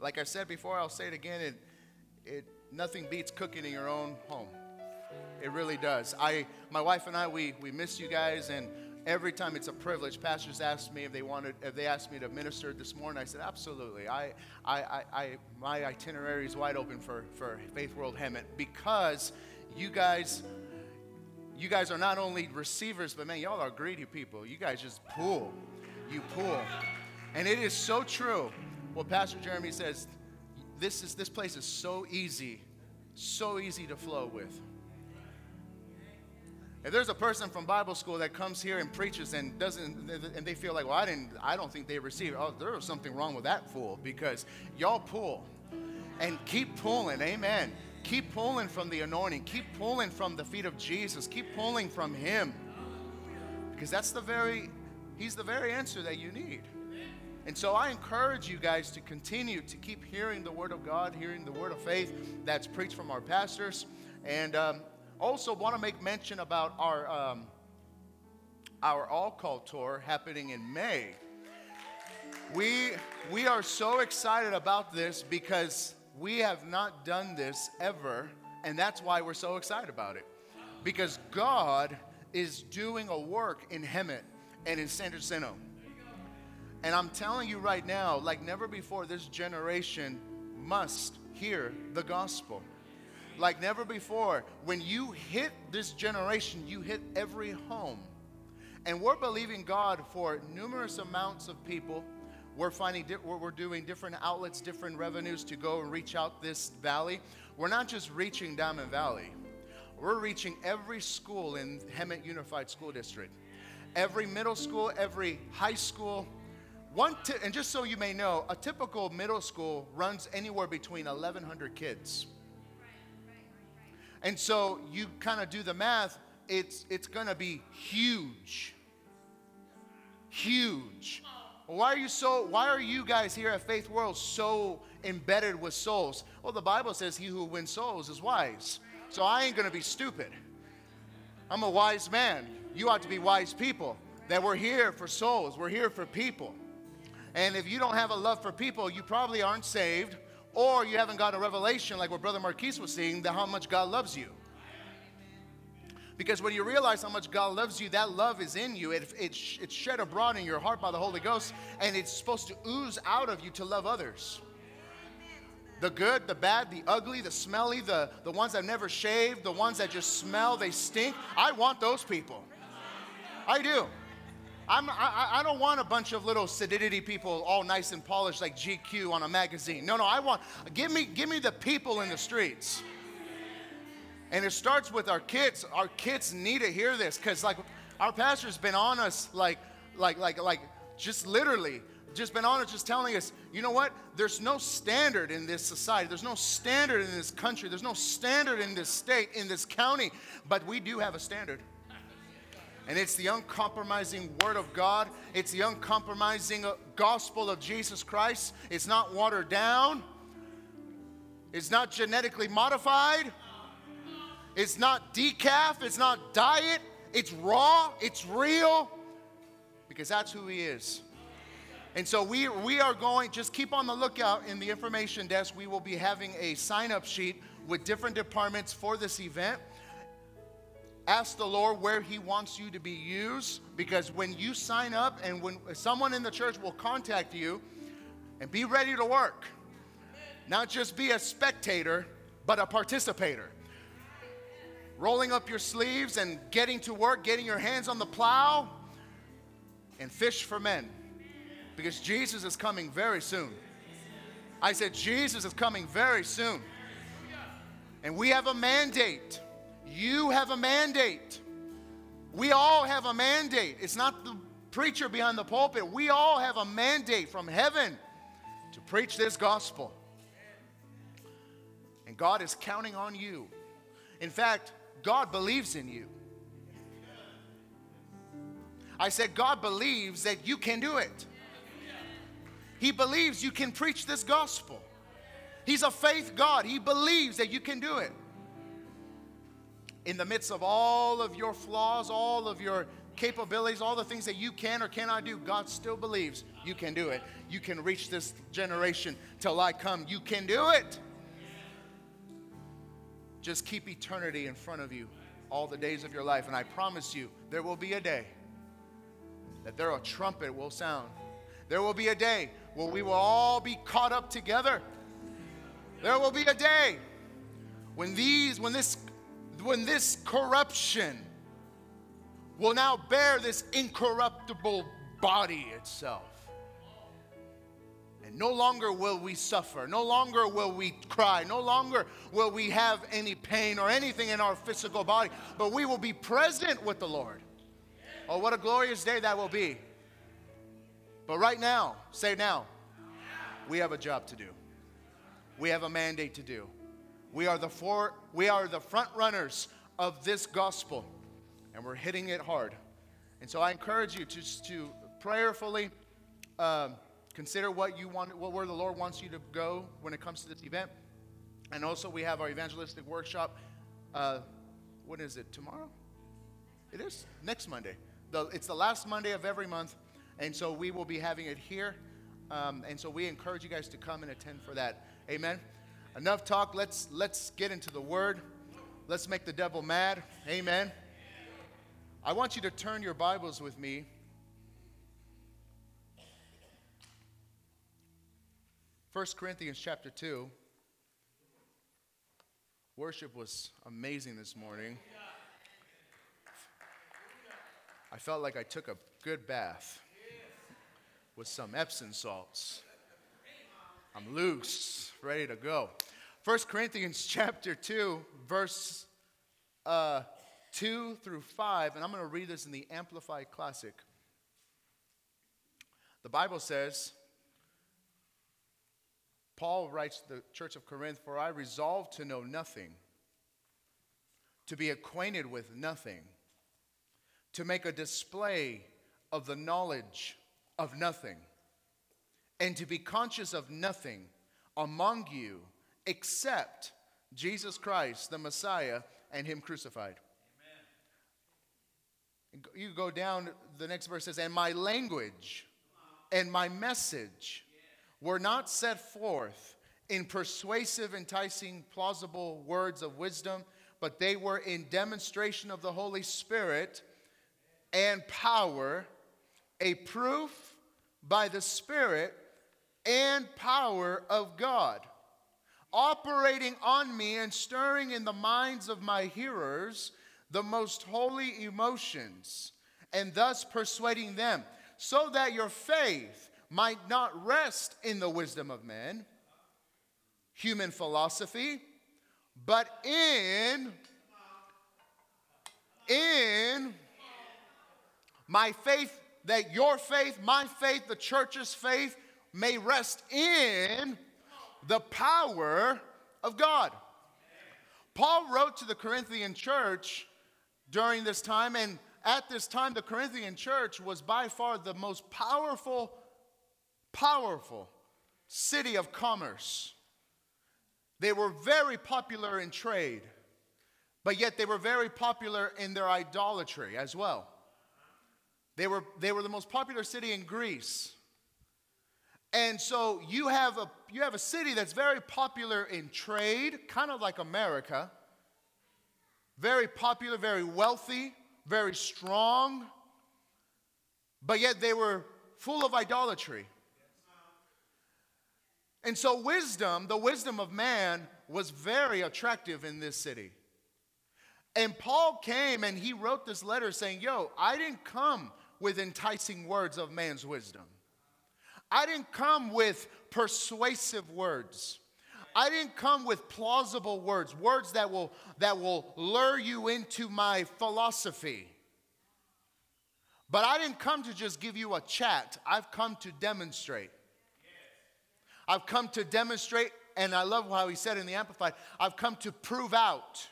like I said before, I'll say it again. It, it nothing beats cooking in your own home. It really does. I, my wife and I, we, we miss you guys, and every time it's a privilege. Pastors asked me if they wanted, if they asked me to minister this morning. I said, absolutely. I, I, I, I my itinerary is wide open for, for Faith World Hemet because you guys, you guys are not only receivers, but man, y'all are greedy people. You guys just pull, you pull, and it is so true. What Pastor Jeremy says, this is this place is so easy, so easy to flow with. If there's a person from Bible school that comes here and preaches and doesn't, and they feel like, well, I didn't, I don't think they received. Oh, there was something wrong with that fool because y'all pull, and keep pulling. Amen. Keep pulling from the anointing. Keep pulling from the feet of Jesus. Keep pulling from Him, because that's the very, He's the very answer that you need. And so I encourage you guys to continue to keep hearing the Word of God, hearing the Word of faith that's preached from our pastors. And um, also, want to make mention about our um, our All Call tour happening in May. We we are so excited about this because we have not done this ever, and that's why we're so excited about it. Because God is doing a work in Hemet and in San Jacinto. And I'm telling you right now, like never before, this generation must hear the gospel like never before. When you hit this generation, you hit every home. And we're believing God for numerous amounts of people. We're finding di- we're doing different outlets, different revenues to go and reach out this valley. We're not just reaching Diamond Valley. We're reaching every school in Hemet Unified School District. Every middle school, every high school. One t- and just so you may know, a typical middle school runs anywhere between 1,100 kids. And so you kind of do the math, it's, it's going to be huge. Huge. Why are you so why are you guys here at Faith World so embedded with souls? Well, the Bible says he who wins souls is wise. So I ain't going to be stupid. I'm a wise man. You ought to be wise people. That we're here for souls. We're here for people. And if you don't have a love for people, you probably aren't saved or you haven't got a revelation like what Brother Marquise was seeing that how much God loves you. Because when you realize how much God loves you, that love is in you. It, it, it's shed abroad in your heart by the Holy Ghost, and it's supposed to ooze out of you to love others. The good, the bad, the ugly, the smelly, the, the ones that never shaved, the ones that just smell, they stink. I want those people. I do. I'm, I, I don't want a bunch of little sedidity people all nice and polished like GQ on a magazine. No, no, I want, give me, give me the people in the streets. And it starts with our kids. Our kids need to hear this because, like, our pastor's been on us, like, like, like, like, just literally, just been on us, just telling us, you know what? There's no standard in this society. There's no standard in this country. There's no standard in this state, in this county. But we do have a standard. And it's the uncompromising Word of God. It's the uncompromising uh, gospel of Jesus Christ. It's not watered down. It's not genetically modified. It's not decaf. It's not diet. It's raw. It's real. Because that's who He is. And so we, we are going, just keep on the lookout in the information desk. We will be having a sign up sheet with different departments for this event. Ask the Lord where He wants you to be used because when you sign up and when someone in the church will contact you and be ready to work, not just be a spectator, but a participator. Rolling up your sleeves and getting to work, getting your hands on the plow, and fish for men because Jesus is coming very soon. I said, Jesus is coming very soon. And we have a mandate you have a mandate. We all have a mandate. It's not the preacher behind the pulpit. We all have a mandate from heaven to preach this gospel. And God is counting on you. In fact, God believes in you. I said, God believes that you can do it. He believes you can preach this gospel. He's a faith God. He believes that you can do it in the midst of all of your flaws, all of your capabilities, all the things that you can or cannot do, God still believes you can do it. You can reach this generation till I come. You can do it. Just keep eternity in front of you all the days of your life. And I promise you, there will be a day that there a trumpet will sound. There will be a day where we will all be caught up together. There will be a day when these, when this, when this corruption will now bear this incorruptible body itself. And no longer will we suffer. No longer will we cry. No longer will we have any pain or anything in our physical body. But we will be present with the Lord. Oh, what a glorious day that will be. But right now, say now, we have a job to do. We have a mandate to do. We are the four, we are the front runners of this gospel and we're hitting it hard. And so I encourage you to, to prayerfully um, consider what you want, what, where the Lord wants you to go when it comes to this event. And also, we have our evangelistic workshop. Uh, what is it? Tomorrow? It is next Monday. The, it's the last Monday of every month, and so we will be having it here. Um, and so we encourage you guys to come and attend for that. Amen. Enough talk. Let's let's get into the Word. Let's make the devil mad. Amen. I want you to turn your Bibles with me. First Corinthians chapter 2. Worship was amazing this morning. I felt like I took a good bath with some Epsom salts. I'm loose, ready to go. First Corinthians chapter 2, verse uh, 2 through 5, and I'm going to read this in the Amplified Classic. The Bible says, Paul writes to the church of Corinth, For I resolved to know nothing, to be acquainted with nothing, to make a display of the knowledge of nothing, and to be conscious of nothing among you except Jesus Christ, the Messiah, and Him crucified. You go down, the next verse says, And my language and my message were not set forth in persuasive, enticing, plausible words of wisdom, but they were in demonstration of the Holy Spirit and power, a proof by the Spirit and power of God, operating on me and stirring in the minds of my hearers the most holy emotions, and thus persuading them, so that your faith might not rest in the wisdom of men, human philosophy, but in in my faith that your faith, my faith, the church's faith may rest in the power of God. Paul wrote to the Corinthian church during this time. And at this time, the Corinthian church was by far the most powerful, powerful city of commerce. They were very popular in trade, but yet they were very popular in their idolatry as well. They were, they were the most popular city in Greece. And so you have, a, you have a city that's very popular in trade, kind of like America very popular, very wealthy, very strong, but yet they were full of idolatry. And so, wisdom, the wisdom of man, was very attractive in this city. And Paul came and he wrote this letter saying, Yo, I didn't come with enticing words of man's wisdom. I didn't come with persuasive words. I didn't come with plausible words, words that will, that will lure you into my philosophy. But I didn't come to just give you a chat, I've come to demonstrate. I've come to demonstrate, and I love how he said in the Amplified I've come to prove out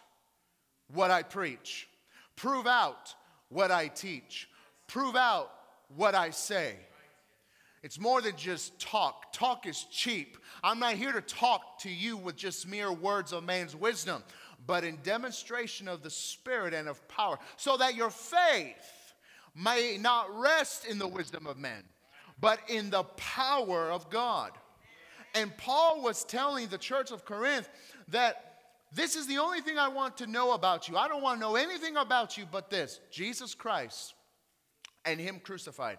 what I preach, prove out what I teach, prove out what I say. It's more than just talk. Talk is cheap. I'm not here to talk to you with just mere words of man's wisdom, but in demonstration of the Spirit and of power, so that your faith may not rest in the wisdom of men, but in the power of God. And Paul was telling the church of Corinth that this is the only thing I want to know about you. I don't want to know anything about you but this Jesus Christ and Him crucified.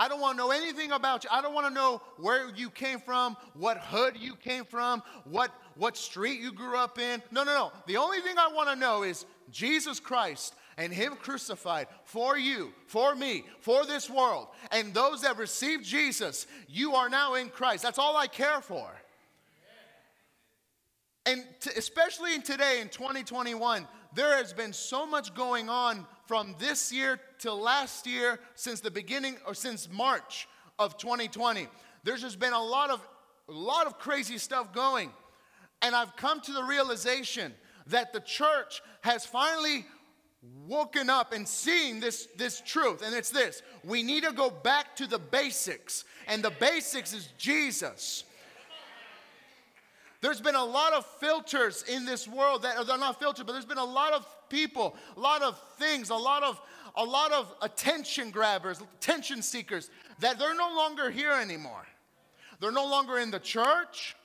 I don't want to know anything about you. I don't want to know where you came from, what hood you came from, what, what street you grew up in. No, no, no. The only thing I want to know is Jesus Christ and Him crucified for you, for me, for this world. And those that receive Jesus, you are now in Christ. That's all I care for. And to, especially in today, in 2021, there has been so much going on from this year to last year, since the beginning or since March of 2020. There's just been a lot of a lot of crazy stuff going. And I've come to the realization that the church has finally woken up and seen this, this truth. And it's this we need to go back to the basics. And the basics is Jesus. There's been a lot of filters in this world that are not filtered, but there's been a lot of people, a lot of things, a lot of a lot of attention grabbers, attention seekers that they're no longer here anymore. They're no longer in the church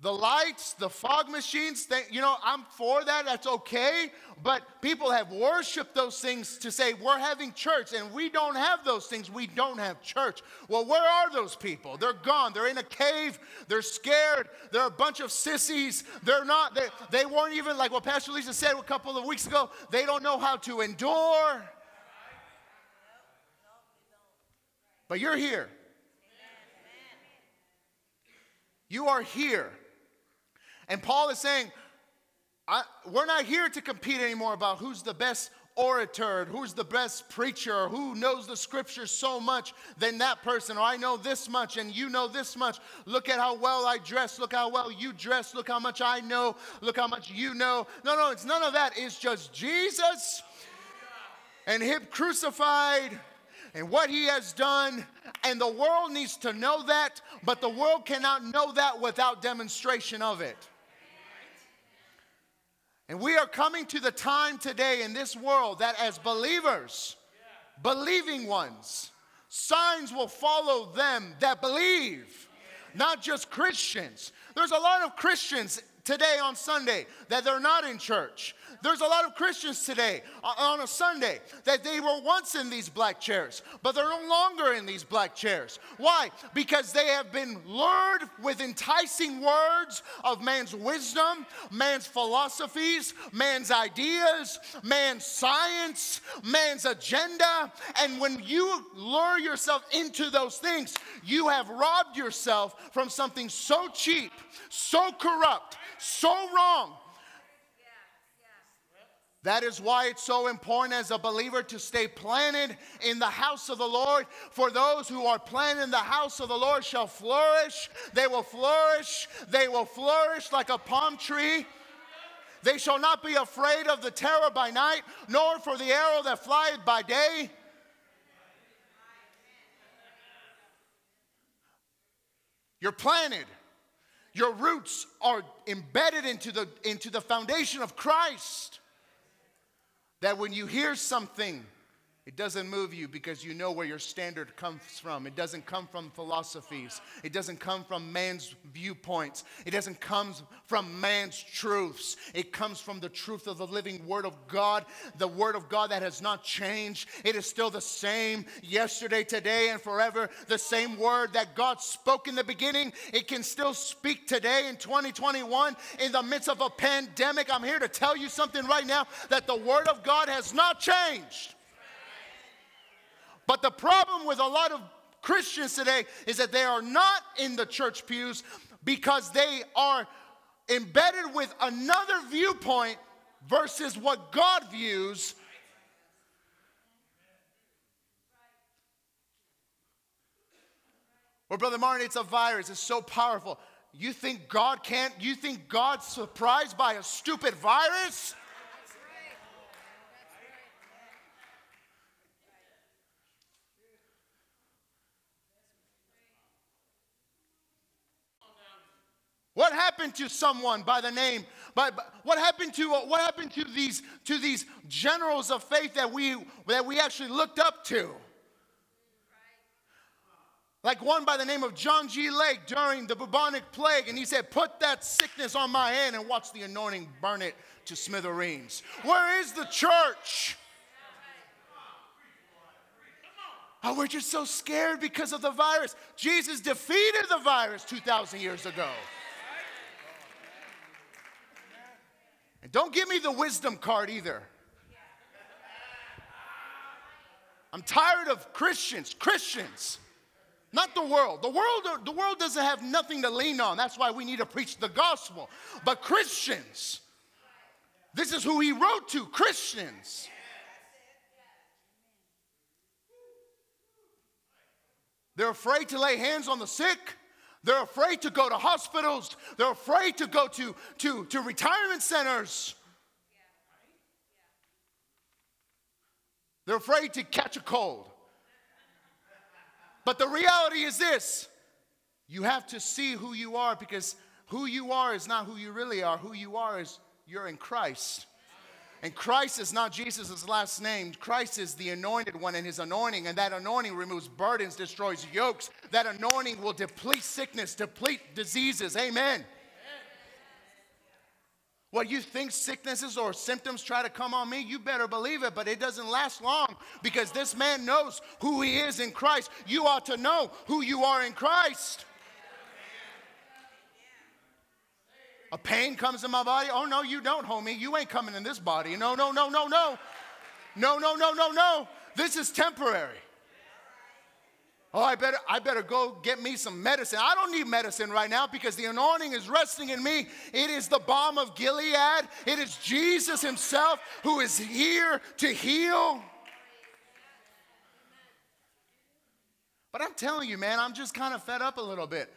the lights, the fog machines, they, you know, I'm for that, that's okay. But people have worshiped those things to say, we're having church, and we don't have those things, we don't have church. Well, where are those people? They're gone. They're in a cave, they're scared, they're a bunch of sissies. They're not, they, they weren't even, like what Pastor Lisa said a couple of weeks ago, they don't know how to endure. But you're here. You are here. And Paul is saying, we're not here to compete anymore about who's the best orator, who's the best preacher, who knows the scriptures so much than that person, or I know this much and you know this much. Look at how well I dress, look how well you dress, look how much I know, look how much you know. No, no, it's none of that. It's just Jesus and Him crucified and what He has done. And the world needs to know that, but the world cannot know that without demonstration of it. And we are coming to the time today in this world that as believers, believing ones, signs will follow them that believe, not just Christians. There's a lot of Christians today on Sunday that they're not in church. There's a lot of Christians today uh, on a Sunday that they were once in these black chairs, but they're no longer in these black chairs. Why? Because they have been lured with enticing words of man's wisdom, man's philosophies, man's ideas, man's science, man's agenda. And when you lure yourself into those things, you have robbed yourself from something so cheap, so corrupt, so wrong that is why it's so important as a believer to stay planted in the house of the Lord. For those who are planted in the house of the Lord shall flourish. They will flourish. They will flourish like a palm tree. They shall not be afraid of the terror by night, nor for the arrow that flieth by day. You're planted. Your roots are embedded into the, into the foundation of Christ. That when you hear something it doesn't move you because you know where your standard comes from. It doesn't come from philosophies. It doesn't come from man's viewpoints. It doesn't come from man's truths. It comes from the truth of the living Word of God, the Word of God that has not changed. It is still the same yesterday, today, and forever. The same Word that God spoke in the beginning, it can still speak today in 2021 in the midst of a pandemic. I'm here to tell you something right now that the Word of God has not changed. But the problem with a lot of Christians today is that they are not in the church pews because they are embedded with another viewpoint versus what God views. Well, Brother Martin, it's a virus. It's so powerful. You think God can't, you think God's surprised by a stupid virus? What happened to someone by the name? By, what happened to uh, what happened to these to these generals of faith that we that we actually looked up to? Like one by the name of John G. Lake during the bubonic plague, and he said, Put that sickness on my hand and watch the anointing burn it to smithereens. Where is the church? Oh, we're just so scared because of the virus. Jesus defeated the virus 2,000 years ago. And don't give me the wisdom card either. I'm tired of Christians, Christians, not the world. The world, the world doesn't have nothing to lean on. That's why we need to preach the gospel. But Christians, this is who he wrote to Christians. They're afraid to lay hands on the sick. They're afraid to go to hospitals. They're afraid to go to, to, to retirement centers. They're afraid to catch a cold. But the reality is this you have to see who you are because who you are is not who you really are. Who you are is you're in Christ. And Christ is not Jesus' last name. Christ is the anointed one and his anointing. And that anointing removes burdens, destroys yokes. That anointing will deplete sickness, deplete diseases. Amen. What you think sicknesses or symptoms try to come on me, you better believe it, but it doesn't last long because this man knows who he is in Christ. You ought to know who you are in Christ. A pain comes in my body. Oh, no, you don't, homie. You ain't coming in this body. No, no, no, no, no. No, no, no, no, no. This is temporary. Oh, I better, I better go get me some medicine. I don't need medicine right now because the anointing is resting in me. It is the balm of Gilead. It is Jesus Himself who is here to heal. But I'm telling you, man, I'm just kind of fed up a little bit.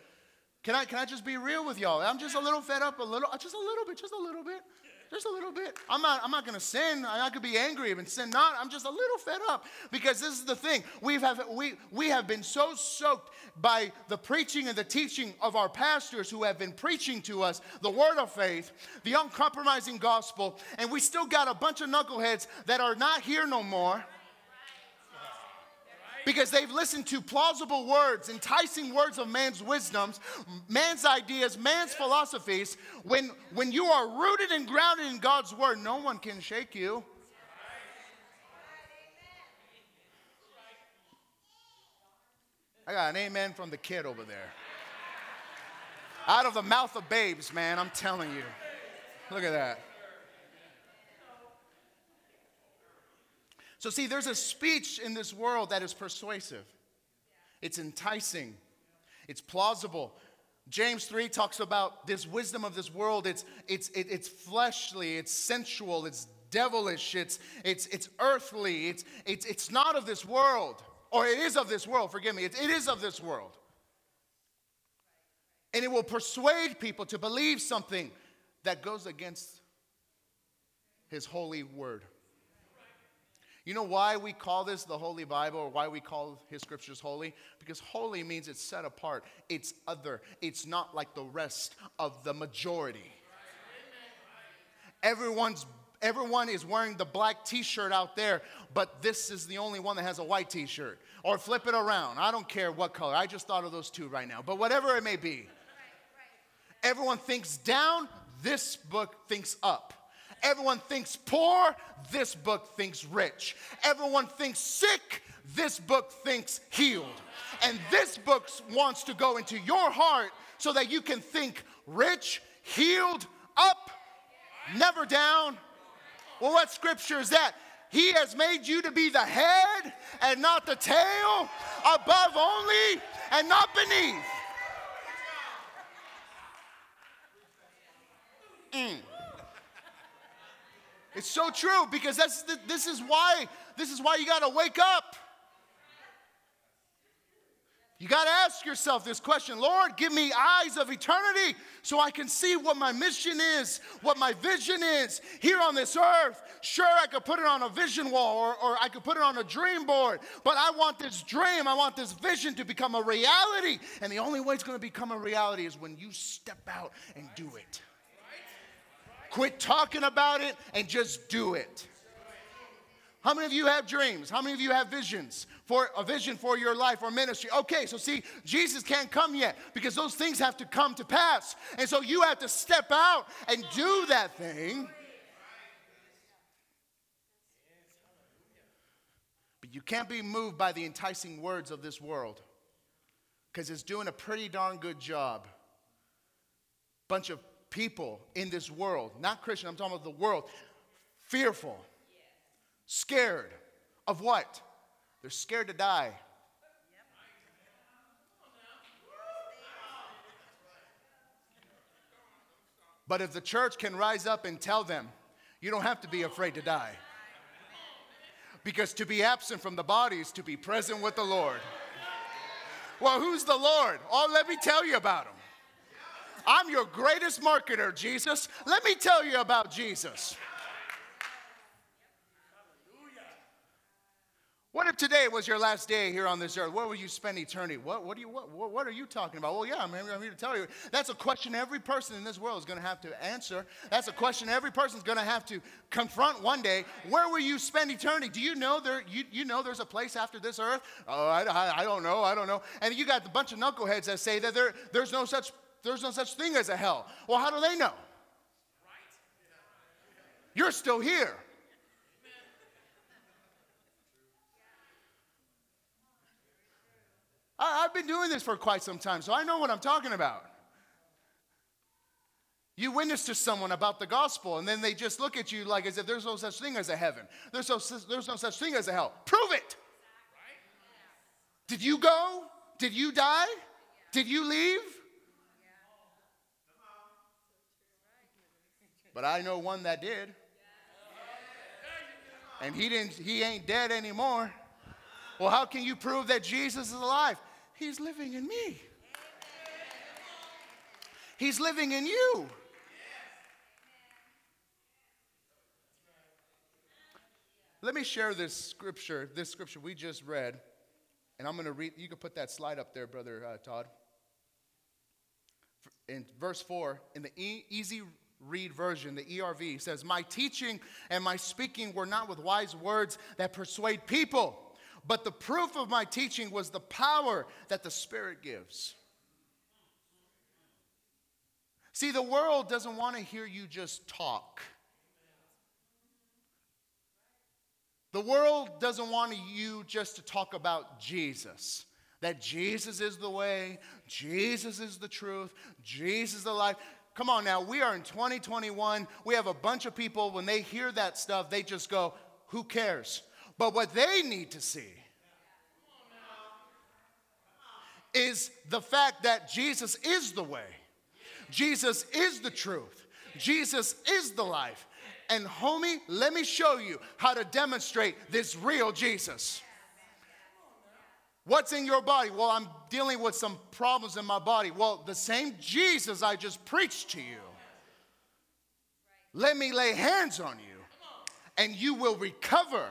Can I, can I just be real with y'all? I'm just a little fed up, a little, uh, just a little bit, just a little bit, just a little bit. I'm not, I'm not going to sin. I, I could be angry and sin not. I'm just a little fed up because this is the thing. We've have, we, we have been so soaked by the preaching and the teaching of our pastors who have been preaching to us the word of faith, the uncompromising gospel, and we still got a bunch of knuckleheads that are not here no more because they've listened to plausible words, enticing words of man's wisdoms, man's ideas, man's philosophies. When, when you are rooted and grounded in God's word, no one can shake you. I got an amen from the kid over there. Out of the mouth of babes, man, I'm telling you. Look at that. So, see, there's a speech in this world that is persuasive, it's enticing, it's plausible. James 3 talks about this wisdom of this world. It's, it's, it, it's fleshly, it's sensual, it's devilish, it's, it's, it's earthly, it's, it's, it's not of this world. Or it is of this world, forgive me, it, it is of this world. And it will persuade people to believe something that goes against his holy word. You know why we call this the Holy Bible or why we call his scriptures holy? Because holy means it's set apart, it's other, it's not like the rest of the majority. Everyone's everyone is wearing the black t-shirt out there, but this is the only one that has a white t-shirt. Or flip it around. I don't care what color. I just thought of those two right now. But whatever it may be. Everyone thinks down, this book thinks up. Everyone thinks poor, this book thinks rich. Everyone thinks sick, this book thinks healed. And this book wants to go into your heart so that you can think rich, healed, up, never down. Well, what scripture is that? He has made you to be the head and not the tail, above only and not beneath. Mm. It's so true because that's the, this is why this is why you got to wake up. You got to ask yourself this question Lord, give me eyes of eternity so I can see what my mission is, what my vision is here on this earth. Sure, I could put it on a vision wall or, or I could put it on a dream board, but I want this dream, I want this vision to become a reality. And the only way it's going to become a reality is when you step out and do it. Quit talking about it and just do it. How many of you have dreams? How many of you have visions for a vision for your life or ministry? Okay, so see, Jesus can't come yet because those things have to come to pass. And so you have to step out and do that thing. But you can't be moved by the enticing words of this world because it's doing a pretty darn good job. Bunch of people in this world, not Christian, I'm talking about the world, fearful Scared of what? They're scared to die. But if the church can rise up and tell them, you don't have to be afraid to die. Because to be absent from the body is to be present with the Lord. Well, who's the Lord? Oh, let me tell you about him. I'm your greatest marketer, Jesus. Let me tell you about Jesus. What if today was your last day here on this earth? Where will you spend eternity? What, what, do you, what, what are you talking about? Well, yeah, I'm, I'm here to tell you. That's a question every person in this world is going to have to answer. That's a question every person is going to have to confront one day. Where will you spend eternity? Do you know there, you, you know there's a place after this earth? Oh, I, I, I don't know. I don't know. And you got a bunch of knuckleheads that say that there, there's, no such, there's no such thing as a hell. Well, how do they know? You're still here. I, have been doing this for quite some time, so I know what I'm talking about. You witness to someone about the gospel, and then they just look at you like as if there's no such thing as a heaven. There's no, there's no such thing as a hell. Prove it. Did you go? Did you die? Did you leave? But I know one that did. And he didn't he ain't dead anymore. Well, how can you prove that Jesus is alive? He's living in me. He's living in you. Let me share this scripture, this scripture we just read, and I'm going to read. You can put that slide up there, Brother uh, Todd. In verse 4, in the easy read version, the ERV says, My teaching and my speaking were not with wise words that persuade people but the proof of my teaching was the power that the Spirit gives. See, the world doesn't want to hear you just talk. The world doesn't want you just to talk about Jesus. That Jesus is the way, Jesus is the truth, Jesus is the life. Come on now, we are in 2021. We have a bunch of people, when they hear that stuff, they just go, Who cares? But what they need to see is the fact that Jesus is the way, Jesus is the truth, Jesus is the life. And, homie, let me show you how to demonstrate this real Jesus. What's in your body? Well, I'm dealing with some problems in my body. Well, the same Jesus I just preached to you. Let me lay hands on you and you will recover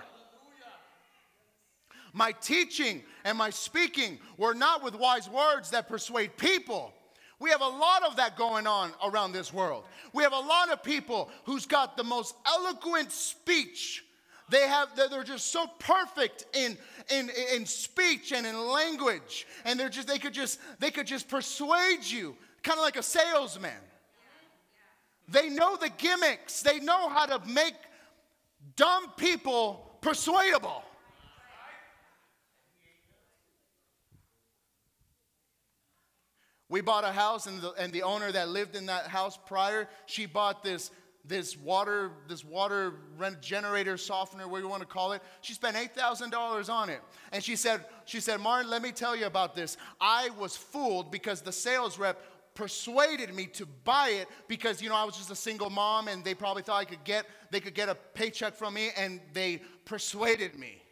my teaching and my speaking were not with wise words that persuade people. We have a lot of that going on around this world. We have a lot of people who's got the most eloquent speech. They have, they're just so perfect in, in, in speech and in language. And they're just, they could just, they could just persuade you, kind of like a salesman. They know the gimmicks. They know how to make dumb people persuadable. We bought a house, and the, and the owner that lived in that house prior, she bought this, this water, this water generator softener, what you want to call it. She spent $8,000 on it. And she said, she said, Martin, let me tell you about this. I was fooled because the sales rep persuaded me to buy it because you know I was just a single mom and they probably thought I could get they could get a paycheck from me and they persuaded me.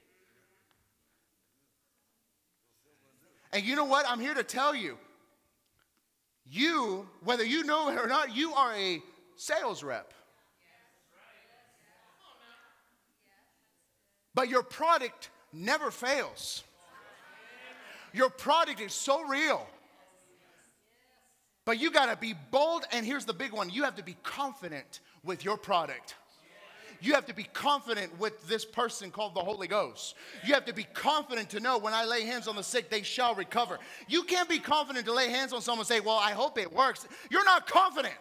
And you know what? I'm here to tell you. You, whether you know it or not, you are a sales rep. But your product never fails. Your product is so real. But you got to be bold, and here's the big one you have to be confident with your product. You have to be confident with this person called the Holy Ghost. You have to be confident to know when I lay hands on the sick, they shall recover. You can't be confident to lay hands on someone and say, Well, I hope it works. You're not confident.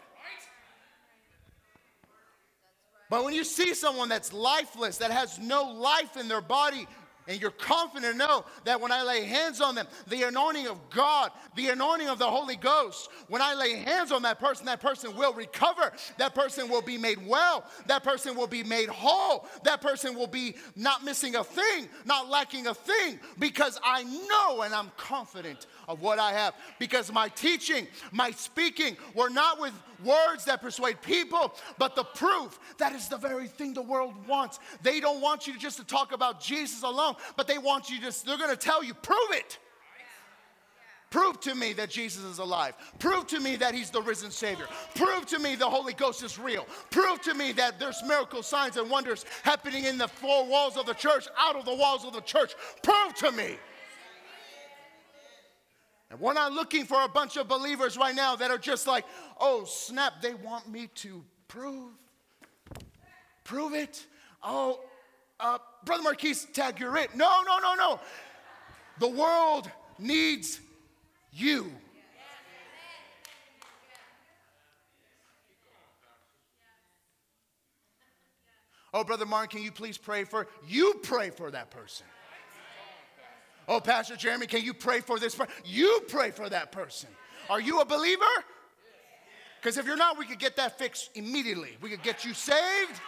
But when you see someone that's lifeless, that has no life in their body, and you're confident to know that when I lay hands on them, the anointing of God, the anointing of the Holy Ghost, when I lay hands on that person, that person will recover. That person will be made well. That person will be made whole. That person will be not missing a thing, not lacking a thing, because I know and I'm confident of what I have. Because my teaching, my speaking were not with words that persuade people, but the proof that is the very thing the world wants. They don't want you just to talk about Jesus alone, but they want you to, they're to tell you, prove it. Prove to me that Jesus is alive. Prove to me that He's the risen Savior. Prove to me the Holy Ghost is real. Prove to me that there's miracle signs and wonders happening in the four walls of the church, out of the walls of the church. Prove to me. And we're not looking for a bunch of believers right now that are just like, oh, snap, they want me to prove. Prove it. Oh, uh, Brother Marquise, tag you're it. No, no, no, no. The world needs you. Oh, Brother Mark, can you please pray for? You pray for that person. Oh, Pastor Jeremy, can you pray for this person? You pray for that person. Are you a believer? Because if you're not, we could get that fixed immediately. We could get you saved.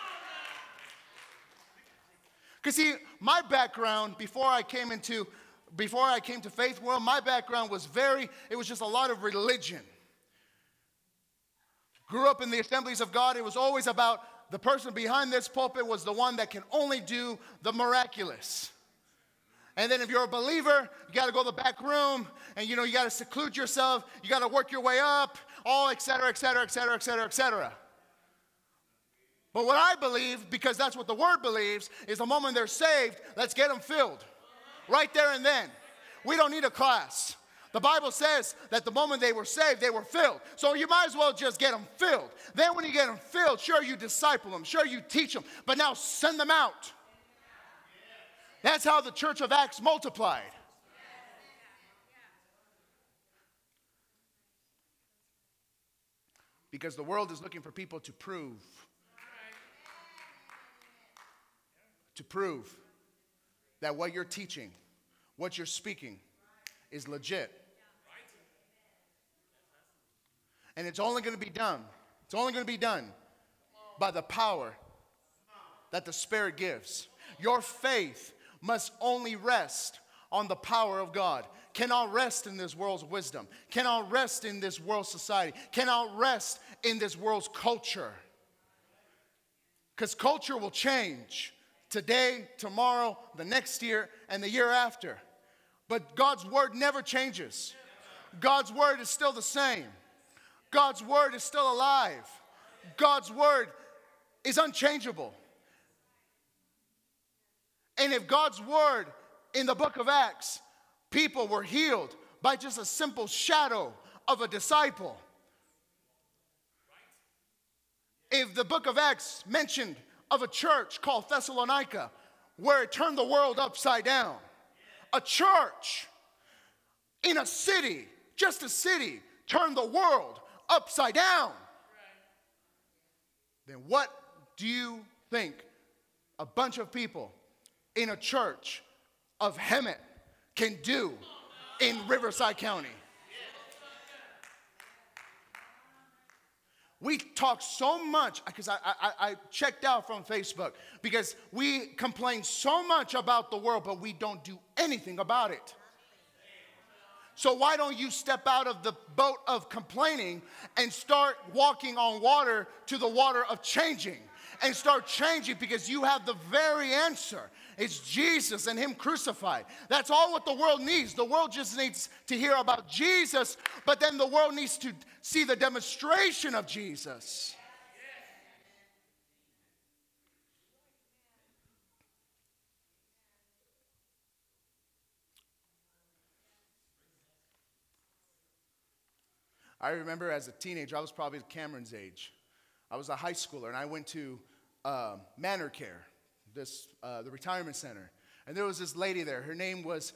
Because see, my background before I came into before I came to faith world, my background was very, it was just a lot of religion. Grew up in the assemblies of God, it was always about the person behind this pulpit was the one that can only do the miraculous. And then if you're a believer, you got to go to the back room and you know you got to seclude yourself, you got to work your way up, all et cetera, et cetera, et cetera, et cetera, et cetera. But what I believe, because that's what the word believes, is the moment they're saved, let's get them filled. Right there and then. We don't need a class. The Bible says that the moment they were saved, they were filled. So you might as well just get them filled. Then, when you get them filled, sure, you disciple them, sure, you teach them, but now send them out. That's how the church of Acts multiplied. Because the world is looking for people to prove. To prove that what you're teaching, what you're speaking, is legit. And it's only going to be done. It's only going to be done by the power that the Spirit gives. Your faith must only rest on the power of God, cannot rest in this world's wisdom, cannot rest in this world's society, cannot rest in this world's culture. Because culture will change today, tomorrow, the next year, and the year after. But God's word never changes. God's word is still the same. God's word is still alive. God's word is unchangeable. And if God's word in the book of Acts, people were healed by just a simple shadow of a disciple. If the book of Acts mentioned of a church called Thessalonica where it turned the world upside down, a church in a city, just a city, turned the world upside down, then what do you think a bunch of people in a church of Hemet can do in Riverside County. We talk so much because I, I, I, checked out from Facebook because we complain so much about the world, but we don't do anything about it. So, why don't you step out of the boat of complaining and start walking on water to the water of changing? and start changing because you have the very answer. It's Jesus and Him crucified. That's all what the world needs. The world just needs to hear about Jesus, but then the world needs to see the demonstration of Jesus. I remember as a teenager, I was probably Cameron's age. I was a high schooler, and I went to uh, Manor Care, this, uh, the retirement center. And there was this lady there. Her name was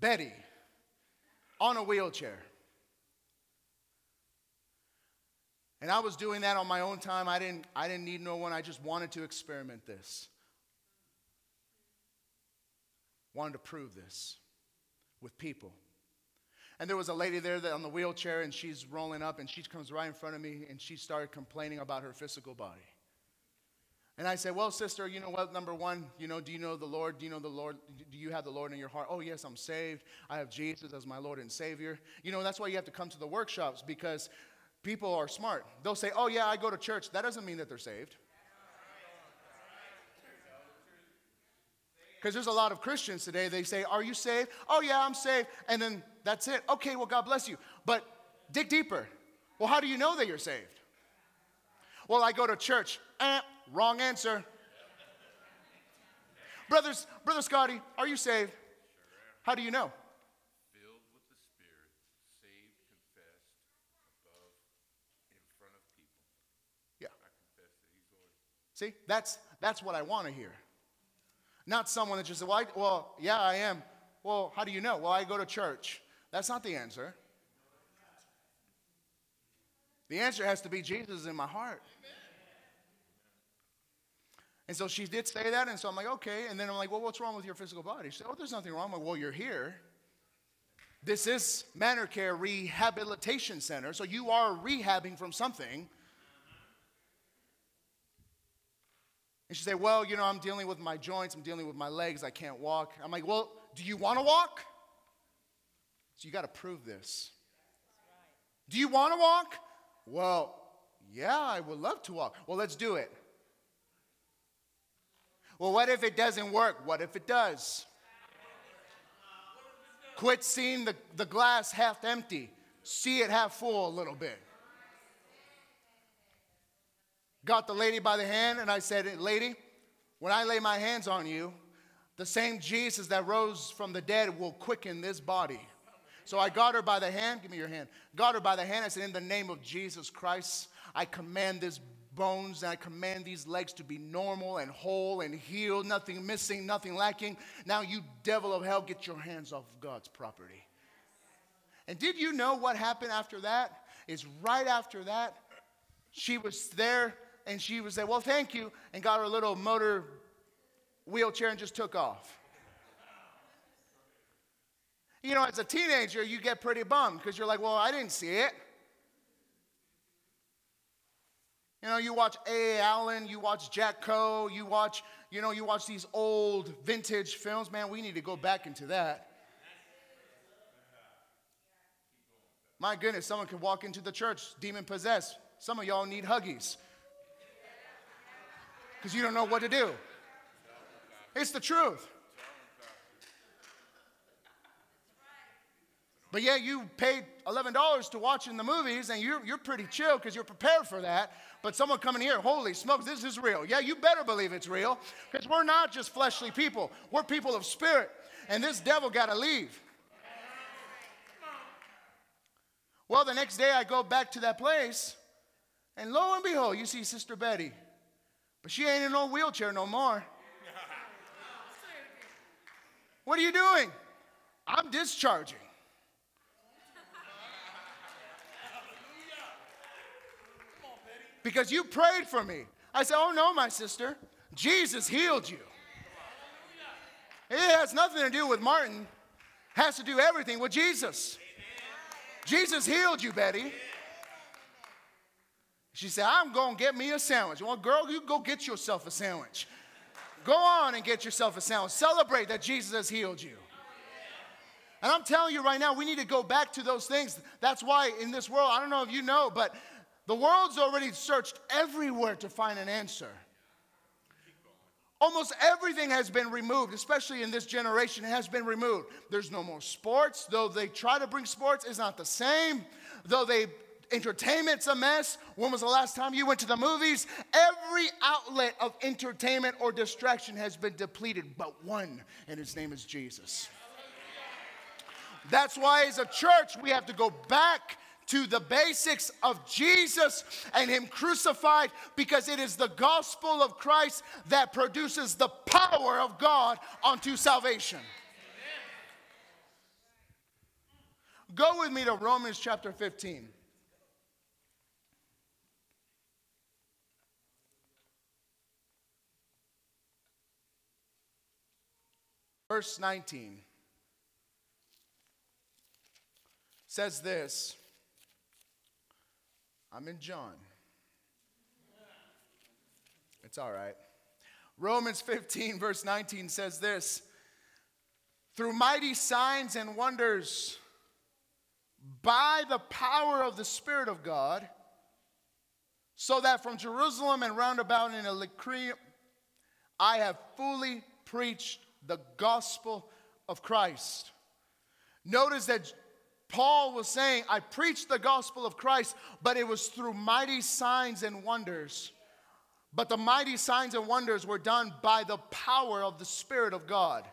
Betty, on a wheelchair. And I was doing that on my own time. I didn't, I didn't need no one. I just wanted to experiment this. Wanted to prove this with people. And there was a lady there that on the wheelchair, and she's rolling up, and she comes right in front of me, and she started complaining about her physical body. And I said, Well, sister, you know what? Number one, you know, do you know the Lord? Do you know the Lord? Do you have the Lord in your heart? Oh, yes, I'm saved. I have Jesus as my Lord and Savior. You know, that's why you have to come to the workshops because people are smart. They'll say, Oh, yeah, I go to church. That doesn't mean that they're saved. Because there's a lot of Christians today, they say, Are you saved? Oh, yeah, I'm saved. And then that's it. Okay, well, God bless you. But dig deeper. Well, how do you know that you're saved? Well, I go to church. Eh, wrong answer. Brothers, Brother Scotty, are you saved? How do you know? Filled with the Spirit, saved, confessed, above, in front of people. Yeah. I confess that He's Lord. See, that's, that's what I want to hear. Not someone that just said, well, I, well, yeah, I am. Well, how do you know? Well, I go to church. That's not the answer. The answer has to be Jesus in my heart. And so she did say that, and so I'm like, okay. And then I'm like, well, what's wrong with your physical body? She said, oh, there's nothing wrong. I'm like, well, you're here. This is Manor Care Rehabilitation Center, so you are rehabbing from something. And she said, Well, you know, I'm dealing with my joints, I'm dealing with my legs, I can't walk. I'm like, Well, do you want to walk? So you got to prove this. Do you want to walk? Well, yeah, I would love to walk. Well, let's do it. Well, what if it doesn't work? What if it does? Quit seeing the, the glass half empty, see it half full a little bit. Got the lady by the hand, and I said, Lady, when I lay my hands on you, the same Jesus that rose from the dead will quicken this body. So I got her by the hand. Give me your hand. Got her by the hand. I said, In the name of Jesus Christ, I command this bones and I command these legs to be normal and whole and healed, nothing missing, nothing lacking. Now, you devil of hell, get your hands off God's property. And did you know what happened after that? Is right after that, she was there and she was there, well, thank you, and got her little motor wheelchair and just took off. You know, as a teenager, you get pretty bummed because you're like, well, I didn't see it. You know, you watch A. Allen, you watch Jack Coe, you watch, you know, you watch these old vintage films. Man, we need to go back into that. My goodness, someone could walk into the church demon possessed. Some of y'all need huggies because you don't know what to do. It's the truth. But yeah, you paid $11 to watch in the movies and you're, you're pretty chill because you're prepared for that. But someone coming here, holy smokes, this is real. Yeah, you better believe it's real because we're not just fleshly people, we're people of spirit. And this devil got to leave. Well, the next day I go back to that place and lo and behold, you see Sister Betty. But she ain't in no wheelchair no more. What are you doing? I'm discharging. Because you prayed for me. I said, Oh, no, my sister. Jesus healed you. It has nothing to do with Martin, it has to do everything with Jesus. Jesus healed you, Betty. She said, I'm going to get me a sandwich. Well, girl, you go get yourself a sandwich. Go on and get yourself a sandwich. Celebrate that Jesus has healed you. And I'm telling you right now, we need to go back to those things. That's why in this world, I don't know if you know, but the world's already searched everywhere to find an answer. Almost everything has been removed, especially in this generation, it has been removed. There's no more sports. Though they try to bring sports, it's not the same. Though they entertainment's a mess. When was the last time you went to the movies? Every outlet of entertainment or distraction has been depleted, but one, and his name is Jesus. That's why, as a church, we have to go back to the basics of Jesus and Him crucified because it is the gospel of Christ that produces the power of God unto salvation. Go with me to Romans chapter 15. Verse 19 says this I'm in John. It's all right. Romans 15, verse 19 says this Through mighty signs and wonders, by the power of the Spirit of God, so that from Jerusalem and round about in Illyricum, I have fully preached the gospel of Christ. Notice that Paul was saying, I preached the gospel of Christ, but it was through mighty signs and wonders. But the mighty signs and wonders were done by the power of the Spirit of God.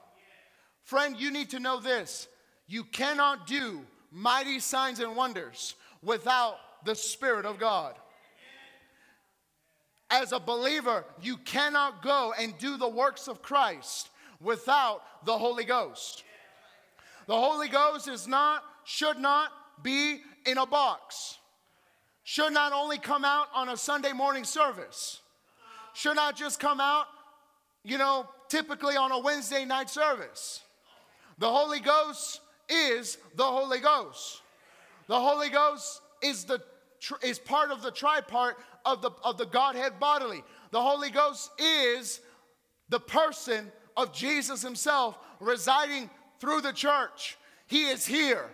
Friend, you need to know this. You cannot do mighty signs and wonders without the Spirit of God. As a believer, you cannot go and do the works of Christ without the Holy Ghost. The Holy Ghost is not, should not be in a box. Should not only come out on a Sunday morning service. Should not just come out, you know, typically on a Wednesday night service. The Holy Ghost is the Holy Ghost. The Holy Ghost is the is part of the tripart of the of the Godhead bodily. The Holy Ghost is the person of Jesus himself residing through the church. He is here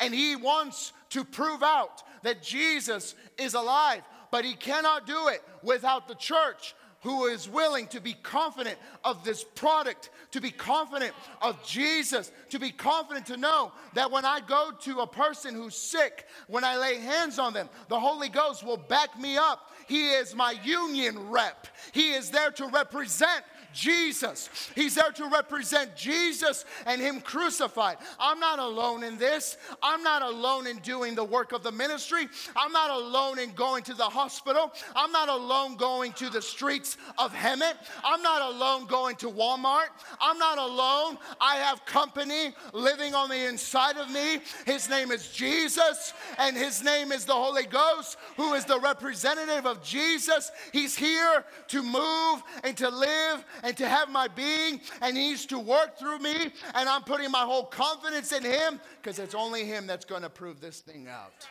and he wants to prove out that Jesus is alive, but he cannot do it without the church who is willing to be confident of this product, to be confident of Jesus, to be confident to know that when I go to a person who's sick, when I lay hands on them, the Holy Ghost will back me up. He is my union rep, He is there to represent Jesus. He's there to represent Jesus and Him crucified. I'm not alone in this. I'm not alone in doing the work of the ministry. I'm not alone in going to the hospital. I'm not alone going to the streets of Hemet. I'm not alone going to Walmart. I'm not alone. I have company living on the inside of me. His name is Jesus, and His name is the Holy Ghost, who is the representative of Jesus. He's here to move and to live and to have my being, and He needs to work through me, and I'm putting my whole confidence in Him because it's only Him that's going to prove this thing out.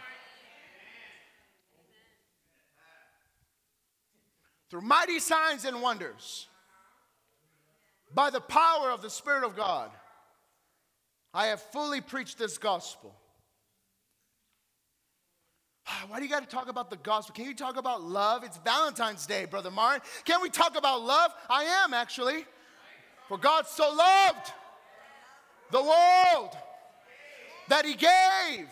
Through mighty signs and wonders, by the power of the Spirit of God, I have fully preached this gospel. Ah, why do you got to talk about the gospel? Can you talk about love? It's Valentine's Day, Brother Martin. Can we talk about love? I am actually. For God so loved the world that he gave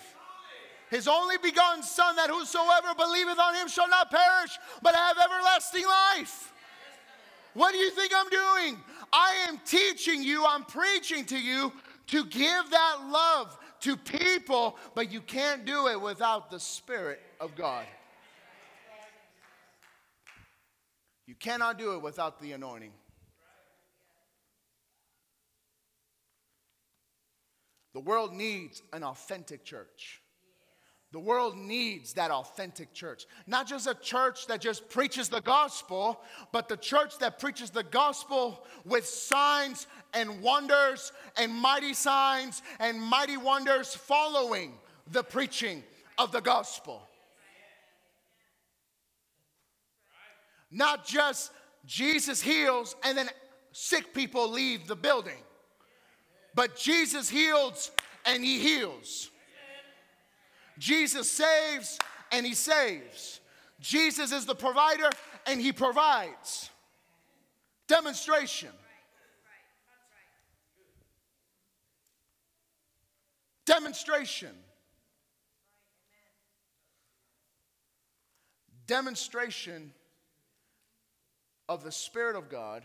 his only begotten Son, that whosoever believeth on him shall not perish, but have everlasting life. What do you think I'm doing? I am teaching you, I'm preaching to you to give that love to people, but you can't do it without the Spirit of God. You cannot do it without the anointing. The world needs an authentic church. The world needs that authentic church. Not just a church that just preaches the gospel, but the church that preaches the gospel with signs and wonders and mighty signs and mighty wonders following the preaching of the gospel. Not just Jesus heals and then sick people leave the building, but Jesus heals and he heals. Jesus saves and he saves. Jesus is the provider and he provides. Demonstration. Demonstration. Demonstration of the Spirit of God